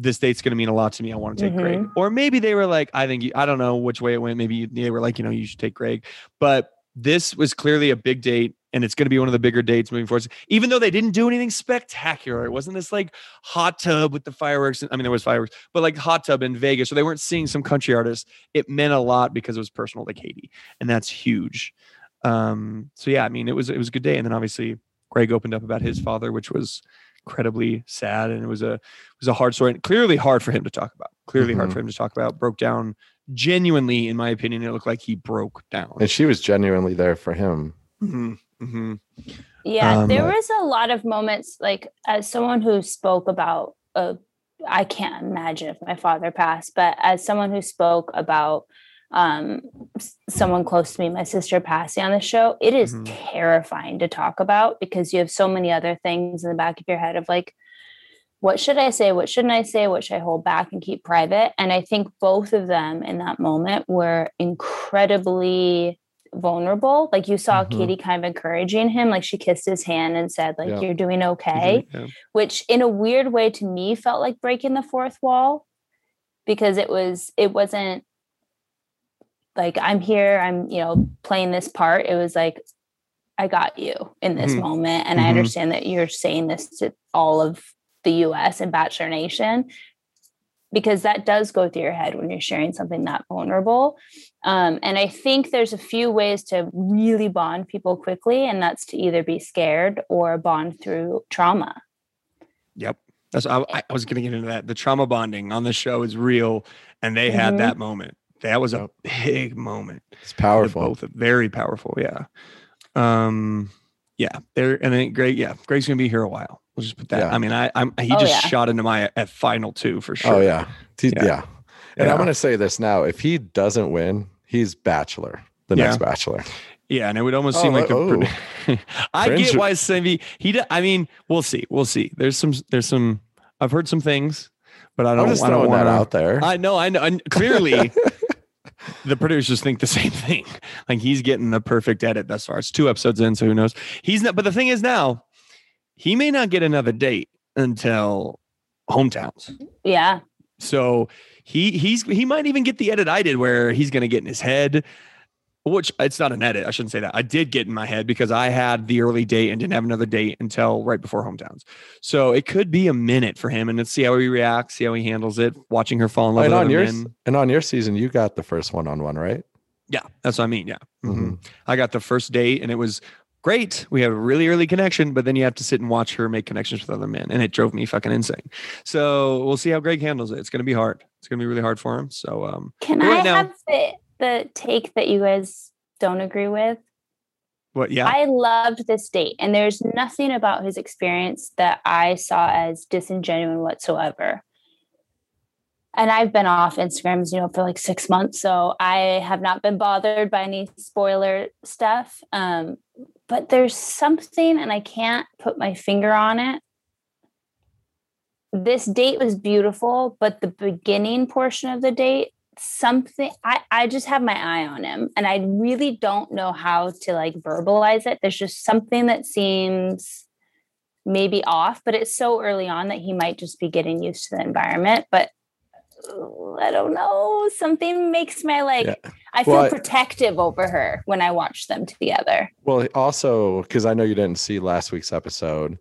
Speaker 4: this date's going to mean a lot to me. I want to take Greg. Or maybe they were like, I think, you, I don't know which way it went. Maybe they were like, you know, you should take Greg. But this was clearly a big date and it's going to be one of the bigger dates moving forward. Even though they didn't do anything spectacular, it wasn't this like hot tub with the fireworks. I mean, there was fireworks, but like hot tub in Vegas. So they weren't seeing some country artists. It meant a lot because it was personal to Katie, and that's huge. Um, so yeah, I mean, it was it was a good day. And then obviously Greg opened up about his father, which was incredibly sad, and it was a it was a hard story, and clearly hard for him to talk about. Clearly hard
Speaker 6: Mhm.
Speaker 4: for him to talk about. Broke down genuinely, in my opinion. It looked like he broke down.
Speaker 6: And she was genuinely there for him.
Speaker 4: Mhm, mhm.
Speaker 5: Yeah,
Speaker 4: Um,
Speaker 5: there
Speaker 4: but-
Speaker 5: was a lot of moments like as someone who spoke about uh I can't imagine if my father passed, but as someone who spoke about um someone close to me, my sister passing on the show, it is
Speaker 4: Mhm.
Speaker 5: terrifying to talk about because you have so many other things in the back of your head of like what should I say? What shouldn't I say? What should I hold back and keep private? And I think both of them in that moment were incredibly vulnerable. Like you saw
Speaker 6: Mhm.
Speaker 5: Katie kind of encouraging him, like she kissed his hand and said, like,
Speaker 6: Yeah.
Speaker 5: you're doing okay,
Speaker 4: Yeah.
Speaker 5: which in a weird way to me felt like breaking the fourth wall because it was, it wasn't like I'm here, I'm, you know, playing this part. It was like, I got you in this
Speaker 4: Mhm.
Speaker 5: moment. And I
Speaker 4: Mhm.
Speaker 5: understand that you're saying this to all of the US and Bachelor Nation because that does go through your head when you're sharing something that vulnerable. Um, and I think there's a few ways to really bond people quickly, and that's to either be scared or bond through trauma.
Speaker 4: Yep. That's I, I was going to get into that. The trauma bonding on the show is real, and they had
Speaker 5: Mhm.
Speaker 4: that moment. That was a big moment.
Speaker 6: It's
Speaker 4: They're
Speaker 6: powerful.
Speaker 4: Both very powerful. Yeah. Um. Yeah. They're and then Greg. Yeah. Greg's going to be here a while. We'll just put that.
Speaker 6: Yeah.
Speaker 4: I mean, I. I'm. He
Speaker 5: Oh,
Speaker 4: just
Speaker 5: yeah.
Speaker 4: shot into my at final two for sure.
Speaker 6: Oh yeah. He-
Speaker 4: Yeah.
Speaker 6: yeah. And
Speaker 4: Yeah.
Speaker 6: I'm gonna say this now. If he doesn't win, he's bachelor. The next bachelor.
Speaker 4: Yeah, and it would almost seem
Speaker 6: Oh,
Speaker 4: like a.
Speaker 6: oh.
Speaker 4: I
Speaker 6: Cringe.
Speaker 4: get why Savvy. He. I mean, we'll see. We'll see. There's some. There's some. I've heard some things, but I don't.
Speaker 6: I'm just
Speaker 4: I don't want
Speaker 6: that out there.
Speaker 4: I know, I know. And clearly, the producers think the same thing. Like he's getting the perfect edit thus far. It's two episodes in, so who knows? He's not. But the thing is, now he may not get another date until hometowns.
Speaker 5: Yeah.
Speaker 4: So he he's he might even get the edit I did, where he's going to get in his head. Which it's not an edit. I shouldn't say that. I did get in my head because I had the early date and didn't have another date until right before hometowns. So it could be a minute for him, and let's see how he reacts, see how he handles it. Watching her fall in love
Speaker 6: and
Speaker 4: with
Speaker 6: on your
Speaker 4: men.
Speaker 6: and on your season, you got the first one on one, right?
Speaker 4: Yeah, that's what I mean. Yeah. Mhm.
Speaker 6: Mhm.
Speaker 4: I got the first date and it was great. We have a really early connection, but then you have to sit and watch her make connections with other men. And it drove me fucking insane. So we'll see how Greg handles it. It's going to be hard. It's going to be really hard for him. So, um,
Speaker 5: Can
Speaker 4: But
Speaker 5: I
Speaker 4: now-
Speaker 5: have the, the take that you guys don't agree with?
Speaker 4: what, yeah.
Speaker 5: I loved this date, and there's nothing about his experience that I saw as disingenuous whatsoever. And I've been off Instagrams, you know, for like six months, so I have not been bothered by any spoiler stuff. Um, but there's something, and I can't put my finger on it. This date was beautiful, but the beginning portion of the date something I, I just have my eye on him and I really don't know how to like verbalize it. There's just something that seems maybe off, but it's so early on that he might just be getting used to the environment. But I don't know. Something makes my like
Speaker 6: Yeah.
Speaker 5: I feel
Speaker 6: Well, I-
Speaker 5: protective over her when I watch them together.
Speaker 6: Well, also because I know you didn't see last week's episode,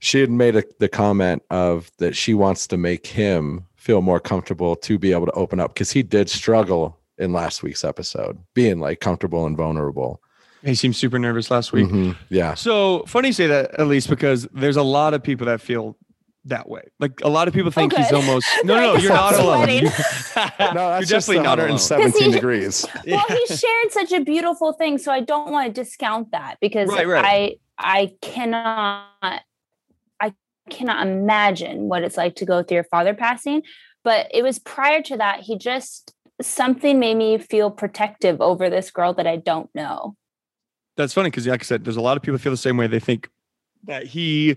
Speaker 6: she had made a, the comment of that she wants to make him feel more comfortable to be able to open up because he did struggle in last week's episode, being like comfortable and vulnerable.
Speaker 4: He seemed super nervous last week.
Speaker 6: Mhm. Yeah.
Speaker 4: So funny you say that, at least because there's a lot of people that feel that way. Like a lot of people think he's almost no, no,
Speaker 5: Like,
Speaker 4: you're not alone.
Speaker 5: sweating.
Speaker 6: No,
Speaker 4: you're
Speaker 6: that's just
Speaker 4: definitely not alone.
Speaker 6: 117
Speaker 5: he-
Speaker 6: degrees.
Speaker 5: well he shared such a beautiful thing so i don't want to discount that because
Speaker 4: Right, right.
Speaker 5: i i cannot i cannot imagine what it's like to go through your father passing but it was prior to that he just something made me feel protective over this girl that i don't know
Speaker 4: That's funny because, like I said, there's a lot of people feel the same way. They think that he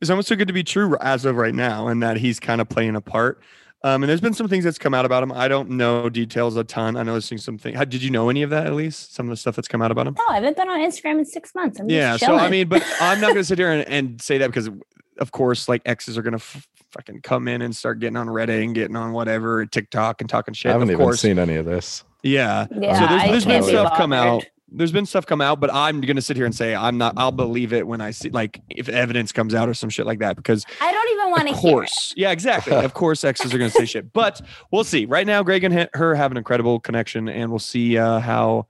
Speaker 4: is almost too good to be true as of right now, and that he's kind of playing a part. Um, and there's been some things that's come out about him. I don't know details a ton. I know there's some thing. How, did you know any of that at least? Some of the stuff that's come out about him.
Speaker 5: no i haven't been on instagram in six months i'm
Speaker 4: yeah. So I mean, but I'm not going to sit here and, and say that because, of course, like exes are going to f- fucking come in and start getting on Reddit and getting on whatever and TikTok and talking shit.
Speaker 6: I haven't
Speaker 4: of
Speaker 6: even
Speaker 4: cour's.
Speaker 6: seen any of this.
Speaker 4: Yeah.
Speaker 5: yeah
Speaker 4: so there's, there's been
Speaker 5: can't be
Speaker 4: stuff come out. There's been stuff come out, but I'm gonna sit here and say I'm not. I'll believe it when I see like if evidence comes out or some shit like that because
Speaker 5: i don't even want to
Speaker 4: of
Speaker 5: hear it.
Speaker 4: course, yeah, exactly. of course, exes are gonna say shit, but we'll see. Right now, Greg and her have an incredible connection, and we'll see uh, how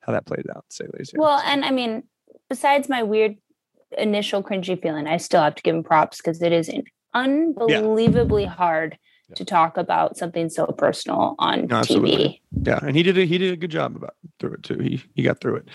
Speaker 4: how that plays out. Say the least.
Speaker 5: Well, and I mean, besides my weird initial cringy feeling, I still have to give him props because it is unbelievably hard
Speaker 6: Yeah.
Speaker 5: to talk about something so personal on
Speaker 4: No, absolutely.
Speaker 5: TV.
Speaker 4: Yeah, and he did a, he did a good job about through it too. He he got through it.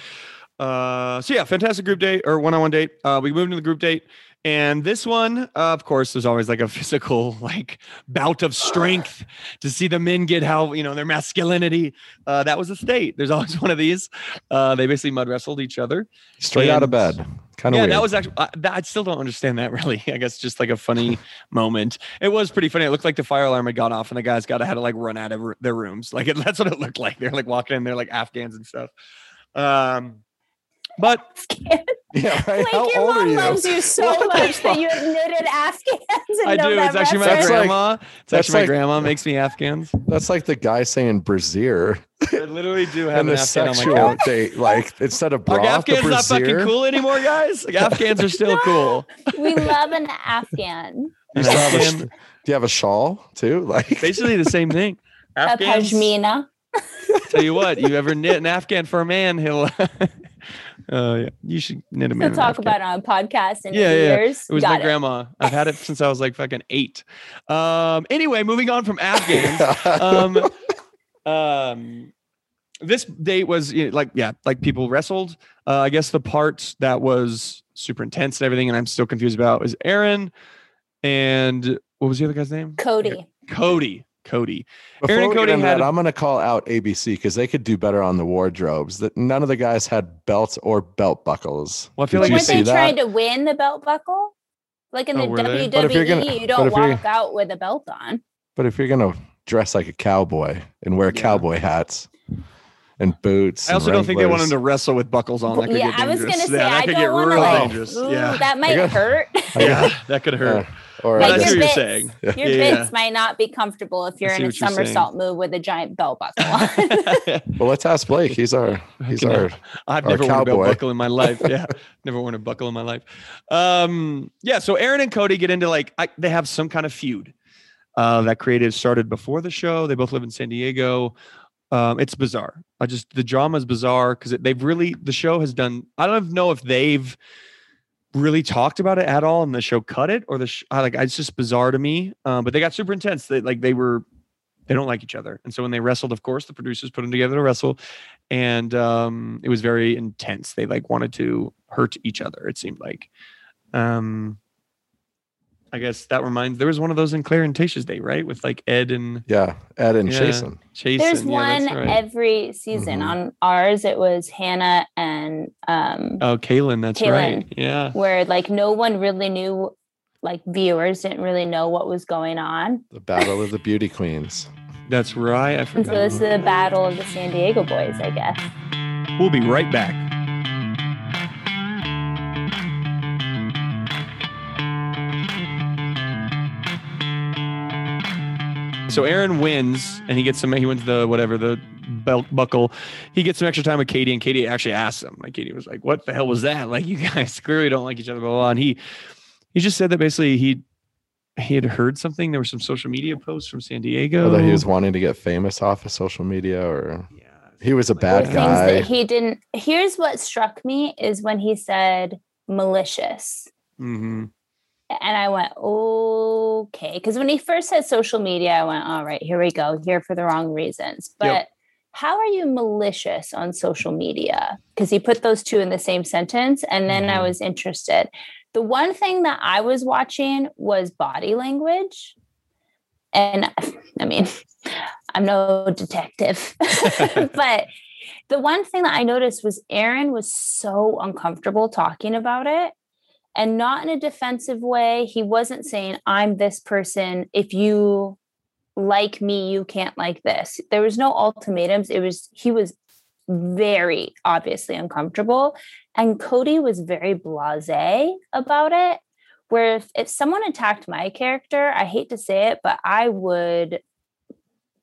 Speaker 4: Uh, so yeah, fantastic group date or one-on-one date. Uh, we moved into the group date, and this one, uh, of course, there's always like a physical like bout of strength to see the men get how you know their masculinity. Uh, that was a state. There's always one of these. Uh, they basically mud wrestled each other.
Speaker 6: Straight out of bed. Kind of
Speaker 4: yeah,
Speaker 6: weird.
Speaker 4: that was actually. I, that, I still don't understand that really. I guess just like a funny moment. It was pretty funny. It looked like the fire alarm had gone off, and the guys got had to like run out of their rooms. Like it, that's what it looked like. They're like walking in there like Afghans and stuff. Um, but
Speaker 6: yeah, right?
Speaker 5: Like
Speaker 6: How
Speaker 5: your
Speaker 6: old are you?
Speaker 5: loves you so
Speaker 6: What
Speaker 5: much that you have knitted Afghans
Speaker 4: I do. It's actually my
Speaker 6: That's like-
Speaker 4: grandma. it's
Speaker 6: that's
Speaker 4: actually my
Speaker 6: like-
Speaker 4: grandma makes me Afghans.
Speaker 6: That's like the guy saying brazier
Speaker 4: I literally do have
Speaker 6: in
Speaker 4: an
Speaker 6: a
Speaker 4: Afghan on my
Speaker 6: sexual
Speaker 4: couch.
Speaker 6: date. Like instead of
Speaker 4: Are
Speaker 6: broth, the
Speaker 4: Afghans not fucking cool anymore, guys? Like Afghans are still
Speaker 5: No.
Speaker 4: cool.
Speaker 5: we love an Afghan.
Speaker 6: You
Speaker 4: An
Speaker 6: still a
Speaker 4: Afghan-
Speaker 6: do you have a shawl too? Like
Speaker 4: basically the same thing.
Speaker 5: A
Speaker 4: Afghans,
Speaker 5: pashmina.
Speaker 4: tell you what, you ever knit an Afghan for a man, he'll. Uh, yeah, you should knit a man.
Speaker 5: Talk about it on a podcast in
Speaker 4: Yeah, yeah.
Speaker 5: years.
Speaker 4: It was
Speaker 5: Got
Speaker 4: my grandma. I've had it since I was like fucking eight. Um. Anyway, moving on from Afghans. um, um, this date was you know, like yeah, like people wrestled. Uh, I guess the part that was super intense and everything, and I'm still confused about was Aaron and what was the other guy's name?
Speaker 5: Cody.
Speaker 4: Cody. Cody.
Speaker 6: Before
Speaker 4: Aaron
Speaker 6: we
Speaker 4: Cody had-
Speaker 6: that, I'm going to call out ABC because they could do better on the wardrobes. That none of the guys had belts or belt buckles.
Speaker 4: Well, I feel
Speaker 6: Did
Speaker 4: like
Speaker 6: you
Speaker 5: Weren't they
Speaker 6: that?
Speaker 5: trying to win the belt buckle? Like in
Speaker 4: Oh,
Speaker 5: the? WWE,
Speaker 6: But if you're gonna-
Speaker 5: you don't
Speaker 6: if you're-
Speaker 5: walk out with a belt on.
Speaker 6: But if you're going to dress like a cowboy and wear
Speaker 4: Yeah.
Speaker 6: cowboy hats and boots,
Speaker 4: I also
Speaker 6: and
Speaker 4: don't think they want him to wrestle with buckles on. That could
Speaker 5: yeah,
Speaker 4: get
Speaker 5: I was
Speaker 4: dangerous.
Speaker 5: gonna say
Speaker 4: yeah, that
Speaker 5: I
Speaker 4: could
Speaker 5: don't
Speaker 4: get
Speaker 5: want to
Speaker 4: real
Speaker 5: like.
Speaker 4: dangerous.
Speaker 5: Ooh,
Speaker 4: yeah,
Speaker 5: that might
Speaker 6: got-
Speaker 5: hurt.
Speaker 4: yeah, that could hurt.
Speaker 6: Uh, or
Speaker 4: But
Speaker 6: I
Speaker 4: I see
Speaker 6: guess-
Speaker 4: what you're
Speaker 5: bits,
Speaker 4: saying.
Speaker 5: Your
Speaker 4: Yeah, yeah.
Speaker 5: bits might not be comfortable if you're in a
Speaker 4: what you're saying.
Speaker 5: somersault move with a giant belt buckle on.
Speaker 6: well, let's ask Blake. He's our he's
Speaker 4: Fucking
Speaker 6: our
Speaker 4: I've
Speaker 6: Or
Speaker 4: never worn a belt buckle in my life. Yeah, never worn a buckle in my life. Um, yeah. So Aaron and Cody get into like I, they have some kind of feud. Uh, that creative started before the show. They both live in San Diego. Um, it's bizarre. I just the drama is bizarre because they've really the show has done. I don't know if they've really talked about it at all, and the show cut it or the sh- I like it's just bizarre to me. Um, but they got super intense. They like they were they don't like each other, and so when they wrestled, of course, the producers put them together to wrestle, and um, it was very intense. They like wanted to hurt each other. It seemed like. Um, I guess that reminds. There was one of those in Claire and Tayshia's day, right? With like Ed and
Speaker 6: yeah Ed and
Speaker 4: Yeah.
Speaker 6: Jason.
Speaker 4: Chase.
Speaker 5: There's
Speaker 4: yeah,
Speaker 5: one
Speaker 4: right.
Speaker 5: every season.
Speaker 6: Mhm.
Speaker 5: On ours, it was Hannah and um,
Speaker 4: Oh, Caelynn, that's right. Yeah.
Speaker 5: where like no one really knew, like viewers didn't really know what was going on.
Speaker 6: The Battle of the Beauty Queens.
Speaker 4: That's right. I
Speaker 5: And so this is the battle of the San Diego boys, I guess.
Speaker 4: We'll be right back. So Aaron wins, and he gets some. He wins the whatever the belt buckle. He gets some extra time with Katie, and Katie actually asked him. Like Katie was like, "What the hell was that? Like you guys clearly don't like each other." Blah blah. blah. And he He just said that basically he he had heard something. There were some social media posts from San Diego.
Speaker 6: Or that he was wanting to get famous off of social media, or
Speaker 4: Yeah.
Speaker 6: he was a
Speaker 4: Like,
Speaker 6: bad guy.
Speaker 5: that he didn't. Here's what struck me is when he said malicious.
Speaker 4: hmm
Speaker 5: And I went, okay. Because when he first said social media, I went, all right, here we go, here for the wrong reasons. But
Speaker 4: Yep.
Speaker 5: how are you malicious on social media? Because he put those two in the same sentence. And then I
Speaker 6: Mhm.
Speaker 5: was interested. The one thing that I was watching was body language. And I mean, I'm no detective, but the one thing that I noticed was Aaron was so uncomfortable talking about it and not in a defensive way. He wasn't saying, I'm this person. If you like me, you can't like this. There was no ultimatums. It was, he was very obviously uncomfortable. And Cody was very blase about it. Where if, if someone attacked my character, I hate to say it, but I would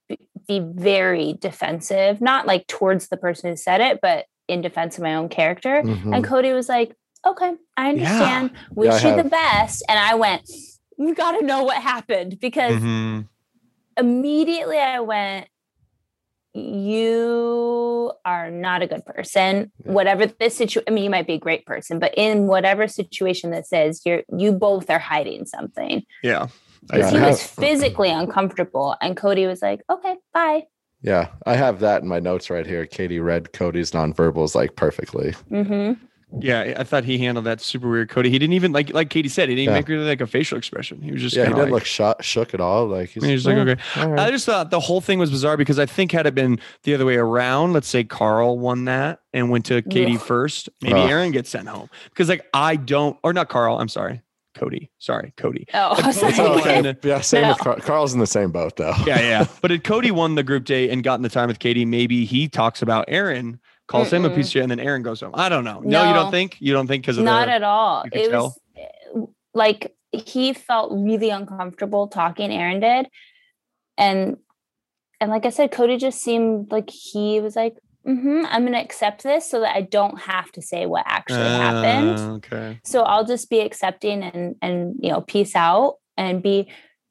Speaker 5: be- very defensive, not like towards the person who said it, but in defense of my own character.
Speaker 6: Mhm.
Speaker 5: And Cody was like, okay, I understand. Wish
Speaker 6: Yeah,
Speaker 5: you the best. And I went, you got to know what happened because
Speaker 4: hmm
Speaker 5: immediately I went, you are not a good person.
Speaker 6: Yeah.
Speaker 5: Whatever this situation, I mean, you might be a great person, but in whatever situation this is, you're you both are hiding something.
Speaker 4: Yeah. I
Speaker 5: he was physically uncomfortable, and Cody was like, "Okay, bye."
Speaker 6: Yeah, I have that in my notes right here. Katie read Cody's nonverbals like perfectly.
Speaker 5: hmm
Speaker 4: Yeah, I thought he handled that super weird, Cody. He didn't even like like Katie said, he didn't
Speaker 6: Yeah.
Speaker 4: make really like a facial expression. He was just
Speaker 6: yeah, he didn't
Speaker 4: like,
Speaker 6: look shot, shook at all. Like he's,
Speaker 4: he was like,
Speaker 6: "Yeah,
Speaker 4: okay.
Speaker 6: Oh, all
Speaker 4: I just thought the whole thing was bizarre because I think had it been the other way around, let's say Carl won that and went to Katie
Speaker 5: Ugh.
Speaker 4: first, maybe
Speaker 6: Ugh.
Speaker 4: Aaron gets sent home because like I don't, or not Carl. I'm sorry, Cody. Sorry, Cody.
Speaker 5: Oh,
Speaker 4: Like,
Speaker 5: sorry.
Speaker 6: It's okay.
Speaker 4: Won.
Speaker 6: Yeah, same
Speaker 5: No.
Speaker 6: with Carl. Carl's in the same boat though.
Speaker 4: Yeah, yeah. But if Cody won the group date and gotten the time with Katie, maybe he talks about Aaron, calls him a piece of shit, and then Aaron goes home. I don't know. No, you don't think? You don't think because of
Speaker 5: not
Speaker 4: the,
Speaker 5: at all. It was uh, like he felt really uncomfortable talking. Aaron did, and and like I said, Cody just seemed like he was like, mm-hmm, "I'm going to accept this so that I don't have to say what actually happened.
Speaker 4: Uh, Okay.
Speaker 5: So I'll just be accepting and and you know peace out and be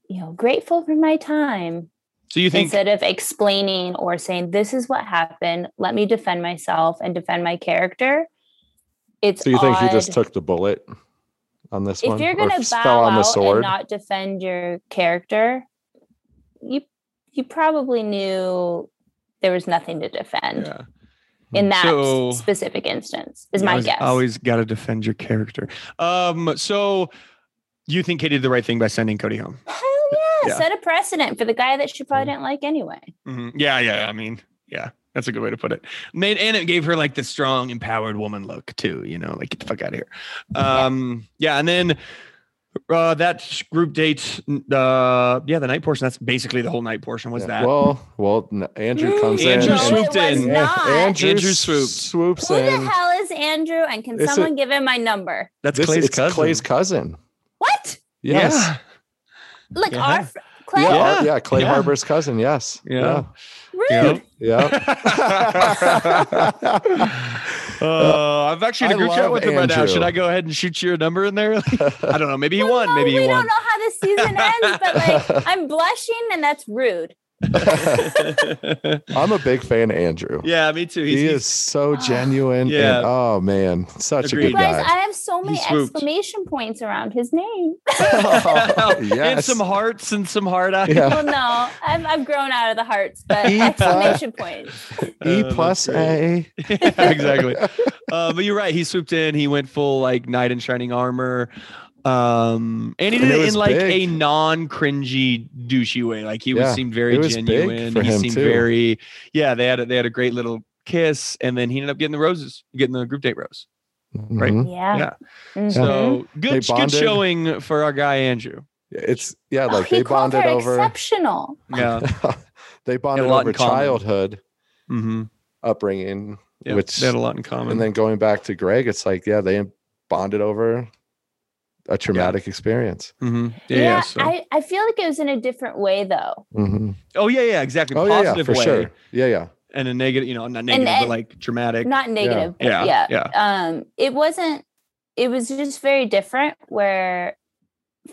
Speaker 5: you know grateful for my time
Speaker 4: So you think?
Speaker 5: instead of explaining or saying this is what happened. Let me defend myself and defend my character. It's
Speaker 6: So you think he just took the bullet on this
Speaker 5: if
Speaker 6: one?
Speaker 5: you're going to bow
Speaker 6: on the
Speaker 5: out and not defend your character, you you probably knew there was nothing to defend
Speaker 4: yeah.
Speaker 5: in that
Speaker 4: So-
Speaker 5: specific instance. Is my
Speaker 4: always,
Speaker 5: guess.
Speaker 4: Always got to defend your character. Um. So you think Katie did the right thing by sending Cody home?
Speaker 5: Hell yeah,
Speaker 4: Yeah.
Speaker 5: Set a precedent for the guy that she probably didn't like anyway.
Speaker 4: Mhm. Yeah, yeah. I mean, yeah, that's a good way to put it. Made and it gave her like the strong, empowered woman look too. You know, like get the fuck out of here. Um, yeah, and then uh, that group date, uh, yeah, the night portion. That's basically the whole night portion. Was
Speaker 6: Yeah,
Speaker 4: that?
Speaker 6: Well, well, n- Andrew comes
Speaker 4: Andrew
Speaker 6: in.
Speaker 5: no,
Speaker 4: swooped
Speaker 5: it
Speaker 4: in.
Speaker 6: Yeah,
Speaker 5: not.
Speaker 6: Andrew,
Speaker 4: Andrew
Speaker 6: s-
Speaker 4: swooped.
Speaker 6: swoops
Speaker 5: Who the hell is Andrew? And can
Speaker 6: It's a-
Speaker 5: someone give him my number?
Speaker 4: that's
Speaker 6: This,
Speaker 4: Clay's cousin.
Speaker 6: Clay's cousin.
Speaker 5: What?
Speaker 6: Yes.
Speaker 4: Yeah.
Speaker 5: Like
Speaker 4: Yeah.
Speaker 5: our fr- Clay?
Speaker 6: Yeah,
Speaker 4: Yeah.
Speaker 6: yeah, Clay
Speaker 4: Yeah.
Speaker 6: Harbor's cousin. Yes.
Speaker 4: Yeah.
Speaker 5: Rude.
Speaker 6: Yeah. Yeah.
Speaker 4: Uh, I've actually in a group chat with him right now. Should I go ahead and shoot your number in there? I don't know. Maybe he
Speaker 5: Well,
Speaker 4: won.
Speaker 5: no,
Speaker 4: Maybe he
Speaker 5: we
Speaker 4: won.
Speaker 5: don't know how the season ends, but like I'm blushing and that's rude.
Speaker 6: I'm a big fan of Andrew.
Speaker 4: yeah, me too. He's,
Speaker 6: he
Speaker 4: he's-
Speaker 6: is so genuine.
Speaker 4: Yeah.
Speaker 6: And, oh man, such
Speaker 4: Agreed.
Speaker 6: a
Speaker 5: You
Speaker 6: good
Speaker 5: guys,
Speaker 6: guy.
Speaker 5: I have so many exclamation points around his name.
Speaker 4: and
Speaker 6: yes.
Speaker 4: some hearts and some heart eyes.
Speaker 6: Yeah.
Speaker 5: well, no, I've, I've grown out of the hearts, but
Speaker 6: E
Speaker 5: exclamation points.
Speaker 6: E
Speaker 4: Uh,
Speaker 6: plus. A.
Speaker 4: Yeah, exactly. Uh, but you're right. He swooped in. He went full like knight in shining armor. Um, and he
Speaker 6: And
Speaker 4: did
Speaker 6: it
Speaker 4: it in
Speaker 6: was
Speaker 4: like a non-cringy, douchey way. Like he was seemed very
Speaker 6: was
Speaker 4: genuine.
Speaker 6: for
Speaker 4: He seemed
Speaker 6: too.
Speaker 4: very, yeah. They had a, they had a great little kiss, and then he ended up getting the roses, getting the group date rose. Right.
Speaker 6: Mhm.
Speaker 5: Yeah.
Speaker 4: Yeah.
Speaker 5: Mhm.
Speaker 4: So good, good showing for our guy Andrew.
Speaker 6: It's yeah,
Speaker 5: Oh,
Speaker 6: like
Speaker 5: he
Speaker 6: they bonded over.
Speaker 5: exceptional.
Speaker 4: Yeah.
Speaker 6: they bonded over childhood
Speaker 4: mm-hmm.
Speaker 6: upbringing,
Speaker 4: Yeah.
Speaker 6: which
Speaker 4: they had a lot in common.
Speaker 6: and then going back to Greg, it's like yeah, they bonded over a traumatic experience.
Speaker 4: Mhm. yeah,
Speaker 5: Yeah,
Speaker 4: yeah, so-
Speaker 5: I, I feel like it was in a different way though.
Speaker 6: hmm
Speaker 4: oh yeah, yeah, exactly.
Speaker 6: Oh yeah, yeah, for
Speaker 4: way.
Speaker 6: sure. Yeah, yeah.
Speaker 4: and a negative, you know, not negative,
Speaker 5: and-
Speaker 4: but like dramatic.
Speaker 5: Not negative. but
Speaker 4: Yeah,
Speaker 5: yeah.
Speaker 4: yeah.
Speaker 5: Um, it wasn't it was just very different where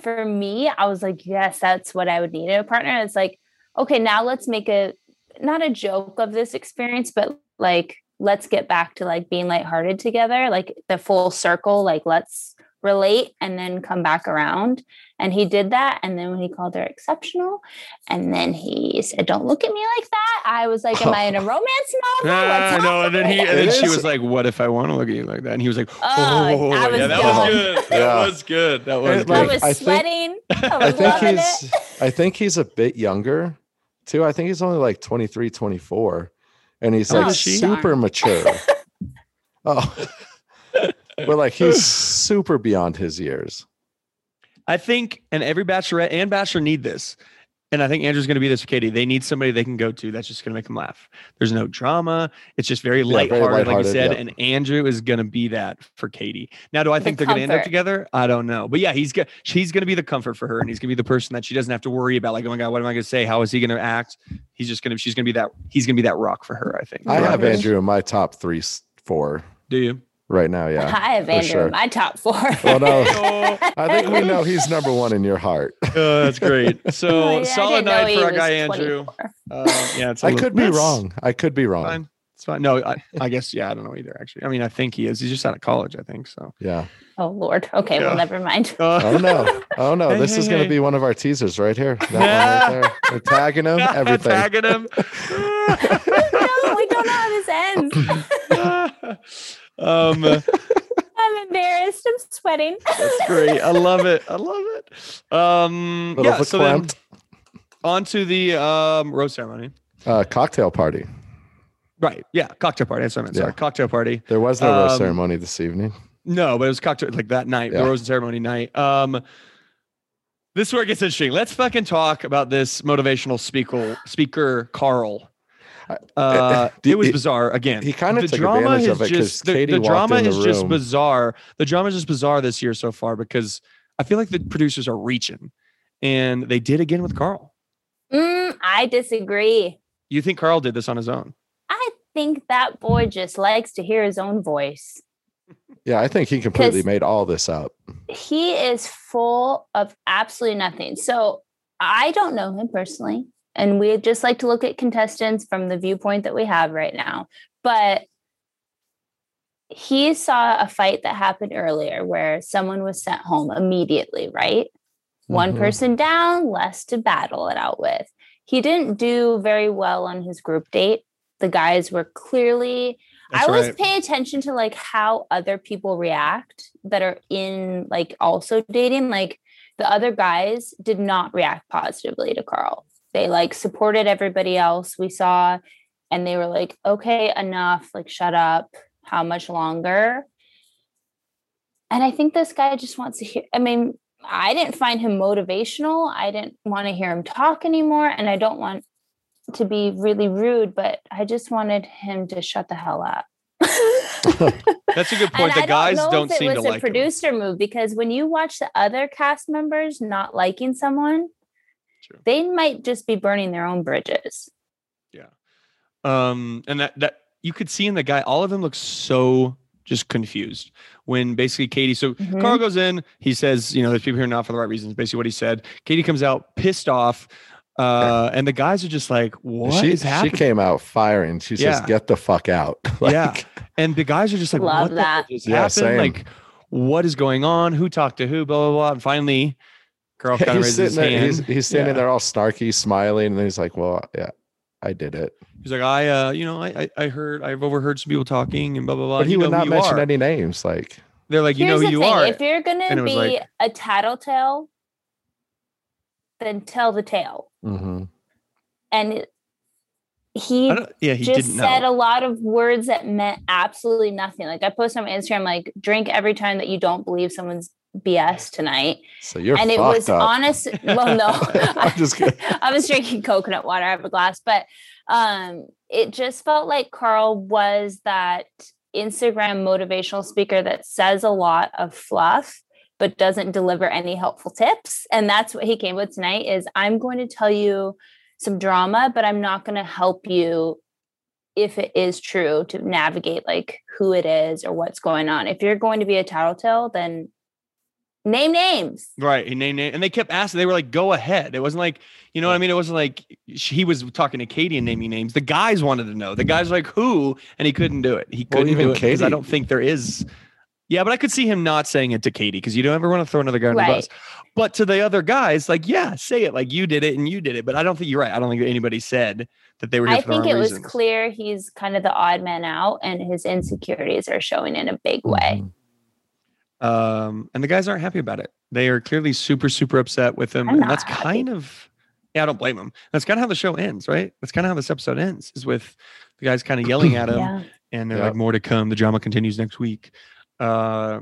Speaker 5: for me, I was like, yes, that's what I would need in a partner. It's like, okay, now let's make a not a joke of this experience, but like let's get back to like being lighthearted together, like the full circle, like let's relate and then come back around. And he did that. And then when he called her exceptional, and then he said, Don't look at me like that. I was like, Am I in a romance novel? What's ah,
Speaker 4: no, and then he and then she was like, "What if I want to look at you like that?" And he was like,
Speaker 5: Oh,
Speaker 4: "Oh,
Speaker 5: I was
Speaker 4: yeah, that
Speaker 5: done.
Speaker 4: was good. That
Speaker 6: Yeah.
Speaker 4: was good. That was
Speaker 6: It,
Speaker 5: I
Speaker 6: like,
Speaker 4: good."
Speaker 5: was
Speaker 6: I think-
Speaker 5: sweating. I
Speaker 6: I
Speaker 5: was
Speaker 6: think he's
Speaker 5: it.
Speaker 6: I think he's a bit younger too. I think he's only like 23, 24. And he's
Speaker 5: Oh,
Speaker 6: like
Speaker 5: she-
Speaker 6: super mature. oh. But like he's super beyond his years.
Speaker 4: I think, and every bachelorette and bachelor need this. And I think Andrew's going to be this for Katie. They need somebody they can go to that's just going to make them laugh. There's no drama. It's just very
Speaker 6: very
Speaker 4: lighthearted, like you said.
Speaker 6: yeah.
Speaker 4: And Andrew is going to be that for Katie. Now, do I
Speaker 5: The
Speaker 4: think they're going to end up together? I don't know. But yeah, he's going he's going to be the comfort for her, and he's going to be the person that she doesn't have to worry about. Like, oh my god, what am I going to say? How is he going to act? He's just going to she's going to be that he's going to be that rock for her. I think.
Speaker 6: I have Andrew in my top three, four
Speaker 4: Do you?
Speaker 6: Right now. Yeah.
Speaker 5: I have
Speaker 6: for
Speaker 5: Andrew
Speaker 6: sure.
Speaker 5: my top four.
Speaker 6: Well, no, I think we know he's number one in your heart.
Speaker 4: oh, that's great. So
Speaker 5: Oh, yeah, I
Speaker 4: solid night for our guy Andrew. Uh, yeah, it's a
Speaker 6: I
Speaker 4: little-
Speaker 6: could be wrong. I could be wrong.
Speaker 4: Fine. It's fine. No, I, I guess yeah. I don't know either. Actually, I mean, I think he is. He's just out of college. I think so.
Speaker 6: Yeah.
Speaker 5: Oh Lord. Okay,
Speaker 4: Yeah.
Speaker 5: well, never mind.
Speaker 6: Oh no. Oh no.
Speaker 4: Hey,
Speaker 6: this is
Speaker 4: hey,
Speaker 6: going to be one of our teasers right here. That one right there. We're tagging him. Everything.
Speaker 4: Tagging him.
Speaker 5: no, we don't know how this ends.
Speaker 4: Um,
Speaker 5: I'm embarrassed. I'm sweating.
Speaker 4: that's great. I love it. I love it. Um,
Speaker 6: Little
Speaker 4: yeah. So then
Speaker 6: verklempt.
Speaker 4: on to the um, rose ceremony.
Speaker 6: Uh, cocktail party.
Speaker 4: Right. Yeah. Cocktail party. That's what I meant. Sorry.
Speaker 6: Yeah.
Speaker 4: Cocktail party.
Speaker 6: There was no rose
Speaker 4: Um,
Speaker 6: ceremony this evening.
Speaker 4: No, but it was cocktail like that night, the
Speaker 6: Yeah.
Speaker 4: rose ceremony night. Um, this is where it gets interesting. Let's fucking talk about this motivational speaker, speaker Carl. Uh,
Speaker 6: do-
Speaker 4: it was
Speaker 6: he-
Speaker 4: bizarre again.
Speaker 6: he kinda
Speaker 4: The
Speaker 6: took
Speaker 4: drama
Speaker 6: advantage
Speaker 4: is
Speaker 6: of it 'cause
Speaker 4: just- the,
Speaker 6: Katie
Speaker 4: the drama
Speaker 6: in the
Speaker 4: is just bizarre. The drama is just bizarre this year so far because I feel like the producers are reaching, and they did again with Carl.
Speaker 5: Mm, I disagree.
Speaker 4: You think Carl did this on his own?
Speaker 5: I think that boy just likes to hear his own voice.
Speaker 6: Yeah, I think he completely made all this up.
Speaker 5: He is full of absolutely nothing. So I don't know him personally. And we just like to look at contestants from the viewpoint that we have right now. But he saw a fight that happened earlier where someone was sent home immediately, right? One
Speaker 6: Mhm.
Speaker 5: person down, less to battle it out with. He didn't do very well on his group date. The guys were clearly
Speaker 4: That's
Speaker 5: I always
Speaker 4: right.
Speaker 5: pay attention to like how other people react that are in like also dating. Like the other guys did not react positively to Carl. They like supported everybody else we saw and they were like, okay, enough, like shut up. How much longer? And I think this guy just wants to hear. I mean, I didn't find him motivational. I didn't want to hear him talk anymore. And I don't want to be really rude, but I just wanted him to shut the hell up.
Speaker 4: That's a good point. The guys don't
Speaker 5: it
Speaker 4: seem to
Speaker 5: was a
Speaker 4: like him.
Speaker 5: producer move because when you watch the other cast members not liking someone,
Speaker 4: True.
Speaker 5: they might just be burning their own bridges. Yeah.
Speaker 4: Um and that that you could see in the guy all of them look so just confused when basically katie so
Speaker 5: Mhm.
Speaker 4: carl goes in he says you know there's people here not for the right reasons basically what he said katie comes out pissed off uh and the guys are just like what is
Speaker 6: she, she
Speaker 4: happening
Speaker 6: came out firing. She says, "Get the fuck out!"
Speaker 4: Yeah. And the guys are just like
Speaker 5: Love
Speaker 4: what the
Speaker 5: that.
Speaker 4: hell just
Speaker 6: Yeah,
Speaker 4: happened
Speaker 6: same.
Speaker 4: like what is going on who talked to who blah blah blah and finally carl kind of
Speaker 6: he's
Speaker 4: raises
Speaker 6: sitting
Speaker 4: his
Speaker 6: there.
Speaker 4: hand
Speaker 6: He's, he's standing
Speaker 4: Yeah.
Speaker 6: there all snarky, smiling, and he's like, "Well, yeah, I did it."
Speaker 4: he's like i uh you know i i, I heard i've overheard some people talking and blah blah blah
Speaker 6: But he
Speaker 4: You
Speaker 6: would not mention
Speaker 4: are.
Speaker 6: any names. Like,
Speaker 4: they're like you
Speaker 5: Here's
Speaker 4: know who you
Speaker 5: thing
Speaker 4: are
Speaker 5: if you're
Speaker 4: gonna
Speaker 5: be
Speaker 4: like-
Speaker 5: a tattletale, then tell the tale.
Speaker 6: mhm.
Speaker 5: And it- he
Speaker 4: yeah, he
Speaker 5: just
Speaker 4: didn't
Speaker 5: said
Speaker 4: know.
Speaker 5: a lot of words that meant absolutely nothing. Like I posted on my Instagram, like drink every time that you don't believe someone's BS tonight.
Speaker 6: so you're
Speaker 5: and it was
Speaker 6: up.
Speaker 5: honest. Well, no,
Speaker 6: I'm just kidding.
Speaker 5: I was drinking coconut water out of a glass, but um, it just felt like Carl was that Instagram motivational speaker that says a lot of fluff but doesn't deliver any helpful tips. And that's what he came with tonight is I'm going to tell you some drama, but I'm not going to help you if it is true to navigate like who it is or what's going on. If you're going to be a tattletale, then name names.
Speaker 4: Right. He named it, and they kept asking. They were like, "Go ahead." It wasn't like, you know what I mean? It wasn't like sh- he was talking to Katie and naming names. The guys wanted to know. The guys were like, "Who?" And he couldn't do it. He couldn't
Speaker 6: even
Speaker 4: do it because I don't think there is. Yeah, but I could see him not saying it to Katie because you don't ever want to throw another guy on the bus. But to the other guys, like, yeah, say it like you did it and you did it. But I don't think you're right. I don't think anybody said that they were here
Speaker 5: I
Speaker 4: for
Speaker 5: think
Speaker 4: wrong
Speaker 5: it was clear he's kind of the odd man out, and his insecurities are showing in a big way.
Speaker 6: Mhm.
Speaker 4: Um, and the guys aren't happy about it. They are clearly super, super upset with him. And that's
Speaker 5: not happy.
Speaker 4: kind of, yeah, I don't blame him. That's kind of how the show ends, right? That's kind of how this episode ends, is with the guys kind of yelling at him,
Speaker 5: Yeah.
Speaker 4: and they're
Speaker 6: Yeah.
Speaker 4: like, "More to come. The drama continues next week." Uh,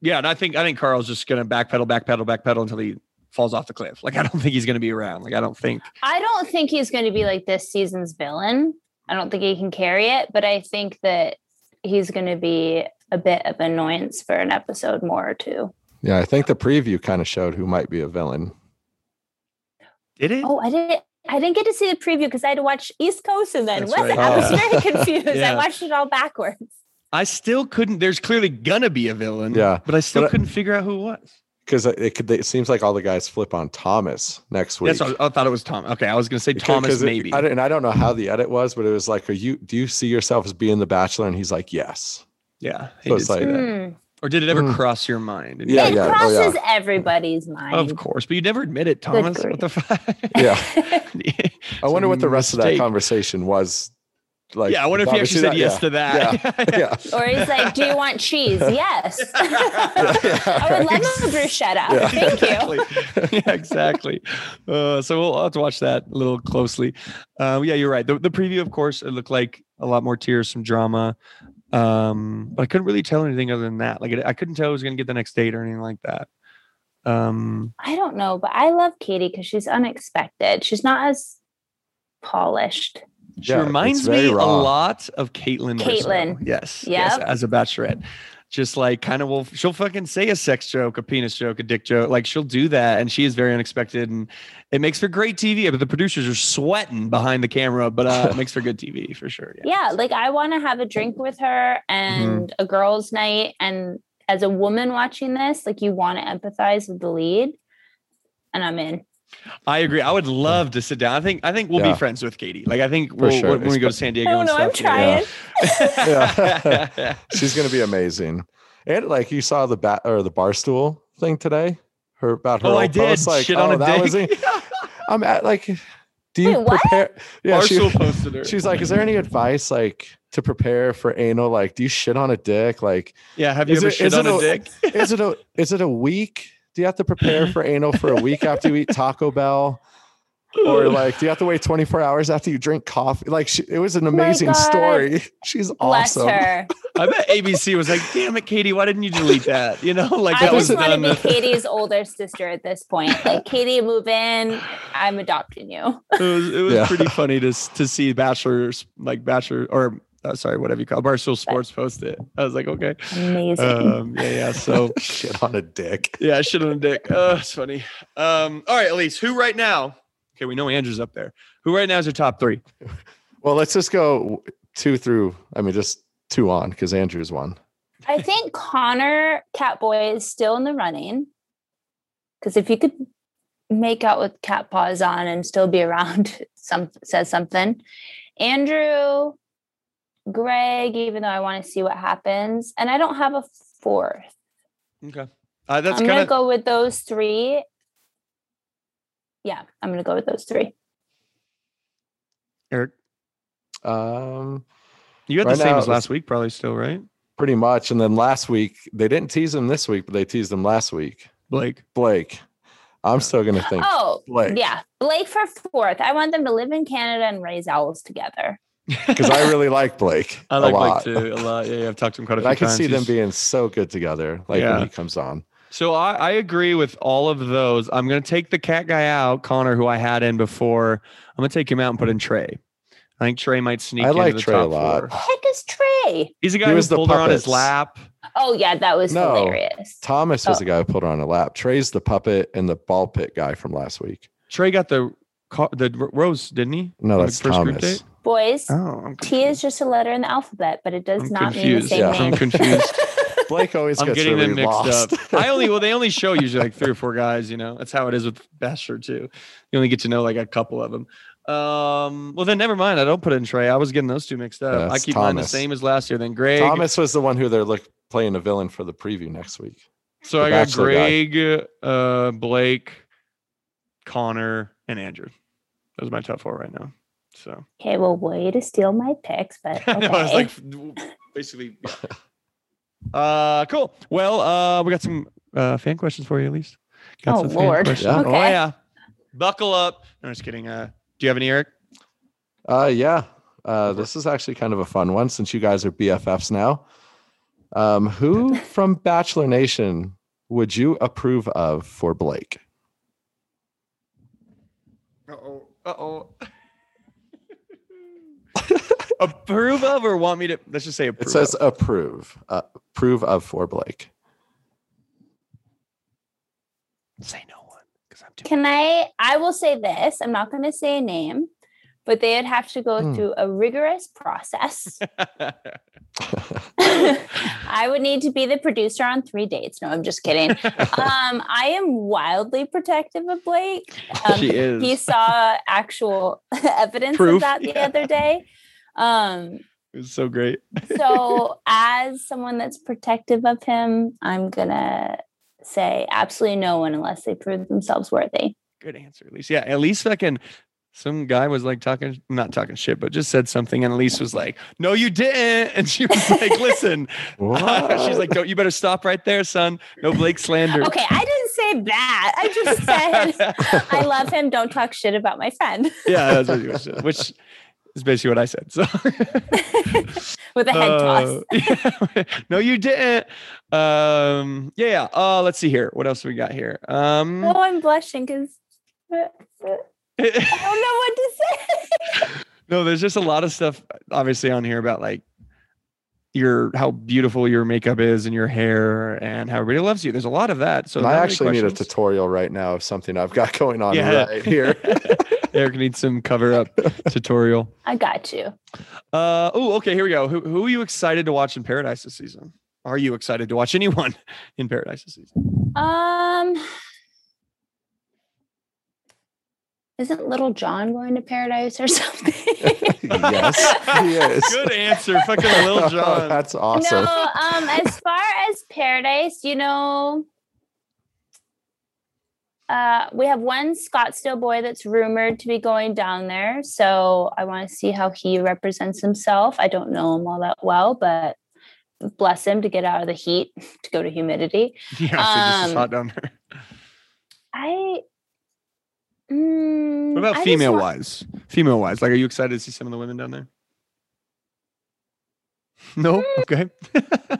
Speaker 4: yeah, and I think I think Carl's just gonna backpedal, backpedal, backpedal until he falls off the cliff. Like I don't think he's gonna be around. Like I don't think.
Speaker 5: I don't think he's going to be like this season's villain. I don't think he can carry it, but I think that he's going to be a bit of annoyance for an episode more or two.
Speaker 6: Yeah, I think the preview kind of showed who might be a villain.
Speaker 4: Did it?
Speaker 5: Oh, I didn't. I didn't get to see the preview because I had to watch East Coast and then
Speaker 4: That's
Speaker 5: West.
Speaker 4: right.
Speaker 5: I was
Speaker 6: Oh.
Speaker 5: very confused.
Speaker 4: Yeah.
Speaker 5: I watched it all backwards.
Speaker 4: I still couldn't. There's clearly gonna be a villain.
Speaker 6: Yeah,
Speaker 4: but I still
Speaker 6: but
Speaker 4: couldn't figure out who it was.
Speaker 6: Because it could. It seems like all the guys flip on Thomas next week.
Speaker 4: That's I, I thought it was Tom. Okay, I was gonna say
Speaker 6: Because-
Speaker 4: Thomas
Speaker 6: 'cause it-
Speaker 4: maybe.
Speaker 6: I and I don't know how the edit was, but it was like, "Are you? Do you see yourself as being the Bachelor?" And he's like, "Yes."
Speaker 4: Yeah, he
Speaker 6: So
Speaker 4: did say
Speaker 6: like-
Speaker 4: that.
Speaker 5: Hmm.
Speaker 4: Or did it ever
Speaker 6: Mm.
Speaker 4: cross your mind?
Speaker 6: Yeah,
Speaker 5: it
Speaker 6: yeah. Oh,
Speaker 5: crosses
Speaker 6: yeah.
Speaker 5: everybody's mind.
Speaker 4: Of course, but you never admit it, Thomas. What the fuck?
Speaker 6: Yeah. I wonder what the
Speaker 4: Some
Speaker 6: rest of that conversation was. Like,
Speaker 4: yeah, I wonder if he actually said
Speaker 6: that-
Speaker 4: yes to that.
Speaker 6: Yeah.
Speaker 5: or he's like, "Do you want cheese?" yes. I would love a bruschetta.
Speaker 6: Yeah.
Speaker 5: Thank you.
Speaker 4: yeah, exactly. Uh, so we'll I'll have to watch that a little closely. Um, yeah, you're right. The, the preview, of course, it looked like a lot more tears, some drama. Um, but I couldn't really tell anything other than that. Like it, I couldn't tell who was going to get the next date or anything like that. Um,
Speaker 5: I don't know, but I love Katie because she's unexpected. She's not as polished.
Speaker 4: she
Speaker 6: Yeah,
Speaker 4: reminds
Speaker 6: it's very
Speaker 4: me a lot of Kaitlyn. Bristowe.
Speaker 5: Kaitlyn.
Speaker 4: Yes. Yes. As a bachelorette. Just like kind of will she'll fucking say a sex joke, a penis joke, a dick joke. Like she'll do that. And she is very unexpected and it makes for great TV. But the producers are sweating behind the camera, but uh, it makes for good TV for sure.
Speaker 5: Yeah, like I want to have a drink with her and a girls' night. And as a woman watching this, like you want to empathize with the lead, and I'm in.
Speaker 4: I agree. I would love to sit down. I think I think we'll
Speaker 6: Yeah.
Speaker 4: be friends with Katie. Like I think we'll,
Speaker 6: sure.
Speaker 4: when, when we go to San Diego
Speaker 5: Oh
Speaker 4: and
Speaker 5: no, I'm
Speaker 4: stuff. yeah.
Speaker 5: trying.
Speaker 6: Yeah. She's gonna be amazing. And like you saw the bat or the barstool thing today, her about her.
Speaker 4: Oh, I did.
Speaker 6: Post. Like,
Speaker 4: Shit
Speaker 6: oh,
Speaker 4: on a
Speaker 6: that was I'm at like, do you
Speaker 5: Wait, what?
Speaker 6: prepare? Yeah, she-
Speaker 4: posted her.
Speaker 6: she's like, is there any advice like to prepare for anal? Like, do you shit on a dick? Like,
Speaker 4: yeah. Have you ever
Speaker 6: it-
Speaker 4: shit on a
Speaker 6: a-
Speaker 4: dick?
Speaker 6: is it a is it a week? Do you have to prepare for anal for a week after you eat Taco Bell? Or like, do you have to wait 24 hours after you drink coffee? Like, she, it was an amazing
Speaker 5: God.
Speaker 6: story. She's
Speaker 5: Bless
Speaker 6: awesome.
Speaker 5: her.
Speaker 4: I bet ABC was like, "Damn it, Katie, why didn't you delete that?" You know, like
Speaker 5: I
Speaker 4: that was
Speaker 5: just want to
Speaker 4: done.
Speaker 5: be Katie's older sister at this point. Like Katie, move in. I'm adopting you.
Speaker 4: it was it was
Speaker 6: Yeah.
Speaker 4: pretty funny to to see bachelors like bachelor or uh, sorry whatever you call it, Barstool Sports post it. I was like, okay,
Speaker 5: Amazing.
Speaker 4: um, yeah, yeah. So
Speaker 6: Shit on a dick.
Speaker 4: yeah, shit on a dick. Uh, it's funny. Um, all right, Elyse, who right now? Okay, we know Andrew's up there. Who right now is your top three?
Speaker 6: Well, let's just go two through. I mean, just two on because Andrew's one.
Speaker 5: I think Connor Catboy is still in the running. Because if you could make out with cat paws on and still be around, some says something. Andrew, Greg, even though I want to see what happens, and I don't have a fourth.
Speaker 4: Okay, uh, that's
Speaker 5: I'm
Speaker 4: kind
Speaker 5: gonna go with those three. Yeah, I'm gonna go with those three.
Speaker 4: Eric.
Speaker 6: Um,
Speaker 4: You had
Speaker 6: Right
Speaker 4: the same
Speaker 6: now,
Speaker 4: as last week, probably still, right?
Speaker 6: pretty much. And then last week they didn't tease him this week, but they teased him last week.
Speaker 4: Blake.
Speaker 6: Blake. I'm still gonna think
Speaker 5: Oh,
Speaker 6: Blake.
Speaker 5: yeah, Blake for fourth. I want them to live in Canada and raise owls together.
Speaker 6: Because I really like Blake.
Speaker 4: I
Speaker 6: a
Speaker 4: like
Speaker 6: lot.
Speaker 4: Blake too a lot. Yeah, yeah, I've talked to him quite a
Speaker 6: And
Speaker 4: few
Speaker 6: I can
Speaker 4: times.
Speaker 6: see them being so good together, like
Speaker 4: Yeah.
Speaker 6: when he comes on.
Speaker 4: So I, I agree with all of those. I'm going to take the cat guy out, Connor, who I had in before. I'm going to take him out and put in Tre. I think Tre might sneak
Speaker 6: I
Speaker 4: into
Speaker 6: like
Speaker 4: the
Speaker 6: Tre a
Speaker 4: top
Speaker 6: lot.
Speaker 4: four.
Speaker 5: Heck is Tre?
Speaker 4: He's a guy
Speaker 6: He
Speaker 4: who
Speaker 6: was the
Speaker 4: pulled her on his lap.
Speaker 5: Oh yeah, that was
Speaker 6: No.
Speaker 5: hilarious.
Speaker 6: Thomas was
Speaker 5: Oh.
Speaker 6: the guy who put her on a lap. Tre's the puppet and the ball pit guy from last week.
Speaker 4: Tre got the co- the rose, didn't he?
Speaker 6: No,
Speaker 4: On
Speaker 6: that's
Speaker 4: first group
Speaker 6: Thomas.
Speaker 4: date?
Speaker 5: Boys,
Speaker 4: Oh,
Speaker 5: T is just a letter in the alphabet, but it does
Speaker 4: I'm
Speaker 5: not mean the
Speaker 4: confused.
Speaker 5: same
Speaker 6: Yeah.
Speaker 5: name.
Speaker 4: I'm confused.
Speaker 6: Blake always
Speaker 4: I'm
Speaker 6: gets
Speaker 4: getting
Speaker 6: really
Speaker 4: them mixed
Speaker 6: lost.
Speaker 4: up. I only well, they only show usually like three or four guys. You know, that's how it is with Bachelor too. You only get to know like a couple of them. Um, well then never mind. I don't put in Tre. I was getting those two mixed up.
Speaker 6: Yeah,
Speaker 4: I
Speaker 6: it's
Speaker 4: keep mine the same as last year. Then Greg.
Speaker 6: Thomas was the one who they're look playing a villain for the preview next week.
Speaker 4: so
Speaker 6: the
Speaker 4: I got
Speaker 6: Bachelor guy.
Speaker 4: Greg, uh, Blake, Connor, and Andrew. Those are my top four right now. So
Speaker 5: Okay, well, way to steal my picks, but
Speaker 4: I know, I was like basically. yeah. Uh, cool. Well, uh, we got some uh, fan questions for you, Elyse. Got
Speaker 5: Oh,
Speaker 4: some fan
Speaker 5: Lord.
Speaker 4: questions.
Speaker 6: Yeah.
Speaker 4: Oh yeah. Buckle up. No, just kidding. Uh, do you have any, Eric?
Speaker 6: Uh, yeah. Uh, this is actually kind of a fun one since you guys are BFFs now. Um, who from Bachelor Nation would you approve of for Blake?
Speaker 4: Uh oh. Uh oh. approve of or want me to? Let's just say approve.
Speaker 6: It says
Speaker 4: of.
Speaker 6: approve. Uh, approve of for Blake.
Speaker 4: say no one because I'm too.
Speaker 5: Can I? I will say this. I'm not going to say a name, but they'd have to go
Speaker 6: Hmm.
Speaker 5: through a rigorous process. I would need to be the producer on three dates. No, I'm just kidding. Um, I am wildly protective of Blake. Um,
Speaker 4: she is.
Speaker 5: He saw actual evidence
Speaker 4: Proof,
Speaker 5: of that the
Speaker 4: yeah.
Speaker 5: other day. Um,
Speaker 4: It was so great.
Speaker 5: so as someone that's protective of him, I'm gonna say absolutely no one unless they prove themselves worthy.
Speaker 4: Good answer, Elyse. Yeah, at least fucking some guy was like talking, not talking shit, but just said something, and Elyse was like, "No, you didn't," and she was like, "Listen." She's like, "Don't you better stop right there, son. No Blake slander."
Speaker 5: Okay, I didn't say that. I just said I love him. Don't talk shit about my friend
Speaker 4: yeah, that's what you said, which is basically what I said. So
Speaker 5: with a head toss.
Speaker 4: Uh, yeah. no, you didn't. Um, yeah, yeah. Uh, let's see here. What else we got here? Um,
Speaker 5: Oh, I'm blushing because I don't know what to say.
Speaker 4: no, there's just a lot of stuff obviously on here about like your how beautiful your makeup is and your hair and how everybody loves you. There's a lot of that. So
Speaker 6: I actually need a tutorial right now of something I've got going on
Speaker 4: Yeah.
Speaker 6: right here.
Speaker 4: Eric needs some cover up tutorial.
Speaker 5: I got you.
Speaker 4: Uh oh, okay, here we go. Who who are you excited to watch in Paradise this season? Are you excited to watch anyone in Paradise this season?
Speaker 5: Um, isn't Little John going to paradise or something?
Speaker 6: yes, he is.
Speaker 4: Good answer. Fucking Lil Jon.
Speaker 6: That's awesome.
Speaker 5: No, um, as far as paradise, you know, uh, we have one Scottsdale boy that's rumored to be going down there. So I want to see how he represents himself. I don't know him all that well, but bless him to get out of the heat to go to humidity.
Speaker 4: Yeah, so just
Speaker 5: Um,
Speaker 4: hot down there.
Speaker 5: I. Mm,
Speaker 4: What about
Speaker 5: I
Speaker 4: female
Speaker 5: want-
Speaker 4: wise? Female wise, like, are you excited to see some of the women down there? No.
Speaker 5: Mm.
Speaker 4: Okay.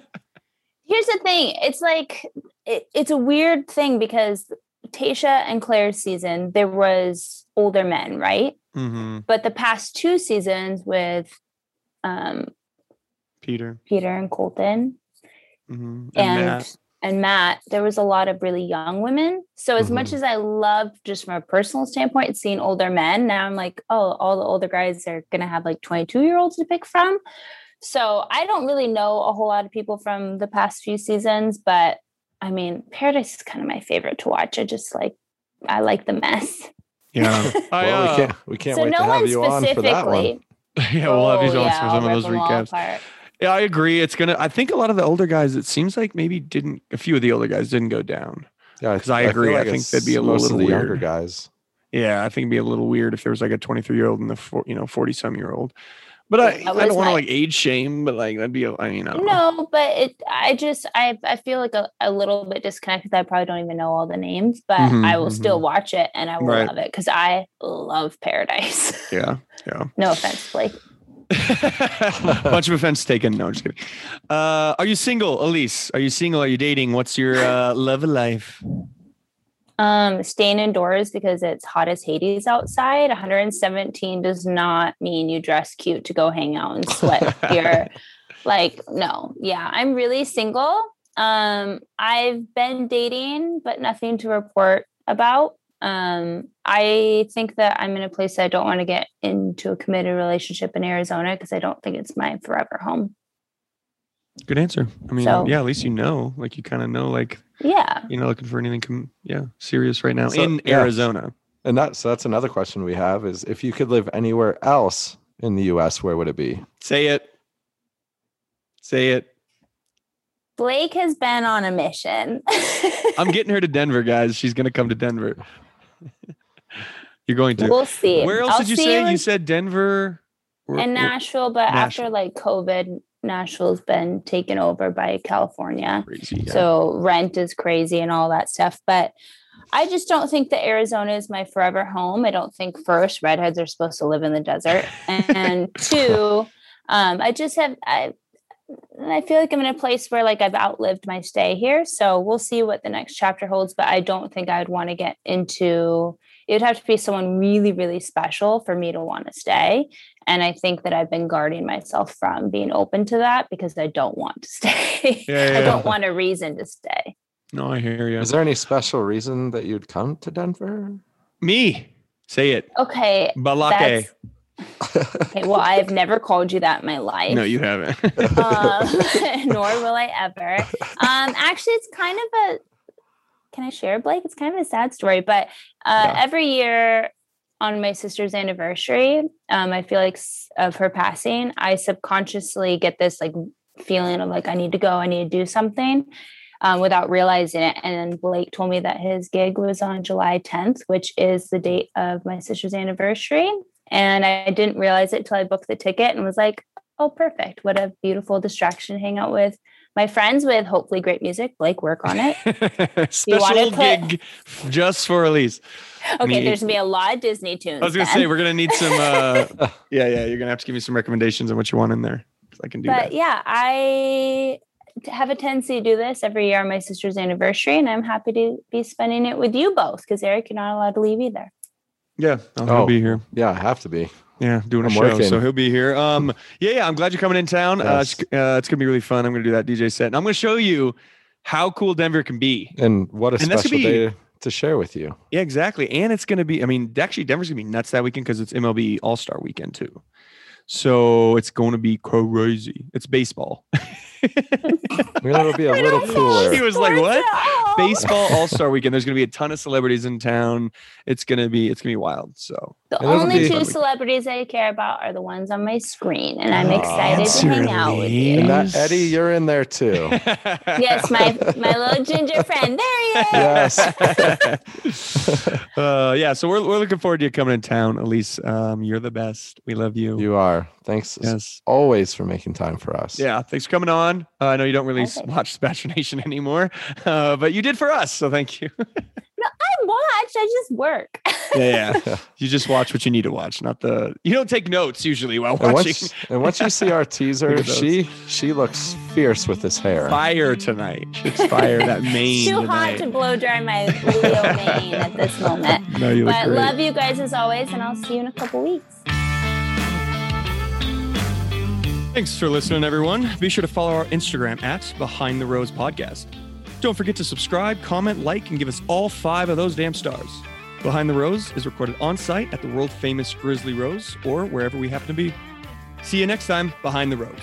Speaker 5: Here's the thing. It's like it, it's a weird thing because Tayshia and Clare's season there was older men, right?
Speaker 4: hmm
Speaker 5: But the past two seasons with um,
Speaker 4: Peter
Speaker 5: Peter and Colton
Speaker 4: hmm and,
Speaker 5: and
Speaker 4: Matt.
Speaker 5: And Matt, there was a lot of really young women. So as much
Speaker 6: Mhm.
Speaker 5: as I love just from a personal standpoint seeing older men, now I'm like, oh, all the older guys are gonna have like 22 year olds to pick from. So I don't really know a whole lot of people from the past few seasons, but I mean, Paradise is kind of my favorite to watch. I just like I like the mess.
Speaker 4: Yeah. I,
Speaker 6: well,
Speaker 4: uh,
Speaker 6: we can't we can't
Speaker 5: so
Speaker 6: wait
Speaker 5: no
Speaker 6: to have
Speaker 5: one
Speaker 6: you on for that one.
Speaker 4: yeah, we'll have you
Speaker 5: Oh,
Speaker 4: on
Speaker 5: yeah,
Speaker 4: for some of those
Speaker 5: them all
Speaker 4: recaps.
Speaker 5: Apart.
Speaker 4: Yeah, I agree. It's gonna. I think a lot of the older guys. It seems like maybe didn't. A few of the older guys didn't go down.
Speaker 6: Yeah,
Speaker 4: 'Cause I
Speaker 6: feel
Speaker 4: agree. I think
Speaker 6: it's
Speaker 4: that'd be a
Speaker 6: most
Speaker 4: little
Speaker 6: of the younger guys.
Speaker 4: Yeah, I think it'd be a little weird if there was like a 23 year old and the four, you know 40 some year old. But I,
Speaker 5: That
Speaker 4: I don't want to like age shame, but like that'd be. a- I mean, I don't know.
Speaker 5: No, but it. I just I I feel like a, a little bit disconnected. I probably don't even know all the names, but
Speaker 4: Mhm,
Speaker 5: I will still watch it and I will
Speaker 4: Right.
Speaker 5: love it because I love Paradise.
Speaker 4: Yeah, yeah.
Speaker 5: no offense, Blake.
Speaker 4: Bunch of offense taken. No, I'm just kidding. Uh, are you single, Elyse? Are you single? Are you dating? What's your uh, love life?
Speaker 5: Um, staying indoors because it's hot as Hades outside. 117 does not mean you dress cute to go hang out and sweat. You're like, no, yeah, I'm really single. Um, I've been dating, but nothing to report about. Um, I think that I'm in a place I don't want to get into a committed relationship in Arizona because I don't think it's my forever home.
Speaker 4: Good answer. I mean,
Speaker 5: So-
Speaker 4: yeah, at least you know, like you kind of know, like
Speaker 5: Yeah.
Speaker 4: you're not looking for anything, com- yeah, serious right now
Speaker 6: So-
Speaker 4: in
Speaker 6: yeah.
Speaker 4: Arizona.
Speaker 6: And that so that's another question we have is if you could live anywhere else in the US, where would it be?
Speaker 4: Say it. Say it.
Speaker 5: Blake has been on a mission.
Speaker 4: I'm getting her to Denver, guys. She's gonna come to Denver. You're going to.
Speaker 5: we'll see.
Speaker 4: Where else
Speaker 5: I'll
Speaker 4: did you say? You
Speaker 5: in-
Speaker 4: said Denver.
Speaker 5: In
Speaker 4: where-
Speaker 5: Nashville, but after like COVID, Nashville's been taken over by California.
Speaker 4: Crazy, yeah.
Speaker 5: So rent is crazy and all that stuff. But I just don't think that Arizona is my forever home. I don't think first redheads are supposed to live in the desert, and two, um, I just have I. I feel like I'm in a place where like I've outlived my stay here. So we'll see what the next chapter holds. But I don't think I would want to get into it would have to be someone really, really special for me to want to stay. And I think that I've been guarding myself from being open to that because I don't want to stay.
Speaker 4: Yeah, yeah,
Speaker 5: I don't
Speaker 4: yeah.
Speaker 5: want a reason to stay.
Speaker 4: no, I hear you.
Speaker 6: Is there any special reason that you'd come to Denver?
Speaker 4: Me. Say it.
Speaker 5: Okay.
Speaker 4: Balake.
Speaker 5: Okay. Well, I've never called you that in my life.
Speaker 4: No, you haven't.
Speaker 5: um, nor will I ever. Um, actually, it's kind of a. Can I share, Blake? It's kind of a sad story, but uh,
Speaker 6: Yeah.
Speaker 5: every year on my sister's anniversary, um, I feel like of her passing, I subconsciously get this like feeling of like I need to go, I need to do something. Um, without realizing it. And then Blake told me that his gig was on July 10th, which is the date of my sister's anniversary. And I didn't realize it till I booked the ticket and was like, oh, perfect. What a beautiful distraction to hang out with my friends with hopefully great music. Blake, work on it. You wanna
Speaker 4: Special
Speaker 5: put-
Speaker 4: gig just for Elyse.
Speaker 5: Okay,
Speaker 4: Me-
Speaker 5: there's gonna be a lot of Disney tunes.
Speaker 4: I was gonna
Speaker 5: then.
Speaker 4: say we're gonna need some. uh Yeah, yeah. You're gonna have to give me some recommendations on what you want in there. 'cause I can do
Speaker 5: but
Speaker 4: that.
Speaker 5: yeah, I have a tendency to do this every year on my sister's anniversary, and I'm happy to be spending it with you both because Eric, you're not allowed to leave either.
Speaker 4: Yeah, I'll,
Speaker 6: Oh.
Speaker 4: be here.
Speaker 6: Yeah, I have to be.
Speaker 4: Yeah, doing a
Speaker 6: I'm
Speaker 4: show,
Speaker 6: working.
Speaker 4: so he'll be here. Um, yeah, yeah. I'm glad you're coming in town. Uh, it's, uh, it's gonna be really fun. I'm gonna do that DJ set, and I'm gonna show you how cool Denver can be.
Speaker 6: And what a
Speaker 4: And
Speaker 6: special
Speaker 4: be-
Speaker 6: day to share with you.
Speaker 4: Yeah, exactly. And it's gonna be. I mean, actually, Denver's gonna be nuts that weekend because it's MLB All Star Weekend too. So it's going to be crazy. It's baseball.
Speaker 6: It'll be a little cooler.
Speaker 4: He was like, "What?"
Speaker 5: Oh.
Speaker 4: Baseball All Star Weekend. There's going to be a ton of celebrities in town. It's gonna be. It's gonna be wild. So
Speaker 5: The only two celebrities I care about are the ones on my screen, and I'm
Speaker 6: Aw.
Speaker 5: excited to hang out with you.
Speaker 6: And that Eddie, you're in there too.
Speaker 5: Yes, my my little ginger friend. There he is.
Speaker 6: Yes.
Speaker 4: uh, yeah. So we're we're looking forward to you coming in town, Elyse. Um, you're the best. We love you.
Speaker 6: You are. Thanks as
Speaker 4: yes.
Speaker 6: always for making time for us.
Speaker 4: Yeah, thanks for coming on. Uh, I know you don't really
Speaker 5: Okay.
Speaker 4: watch Bachelor Nation anymore, uh, but you did for us, so thank you.
Speaker 5: no, I watch. I just work.
Speaker 4: yeah, yeah. You just watch what you need to watch, not the. You don't take notes usually while
Speaker 6: And
Speaker 4: watching.
Speaker 6: once, and once you see our teaser,
Speaker 4: Look at those.
Speaker 6: she she looks fierce with this hair.
Speaker 4: Fire tonight. It's fire that mane It's
Speaker 5: Too
Speaker 4: tonight.
Speaker 5: hot to blow dry my Leo mane at this moment.
Speaker 4: no, you look
Speaker 5: But
Speaker 4: great.
Speaker 5: love you guys as always, and I'll see you in a couple weeks.
Speaker 4: Thanks for listening, everyone. Be sure to follow our Instagram at Behind the Rose Podcast. Don't forget to subscribe, comment, like, and give us all five of those damn stars. Behind the Rose is recorded on site at the world famous Grizzly Rose or wherever we happen to be. See you next time, Behind the Rose.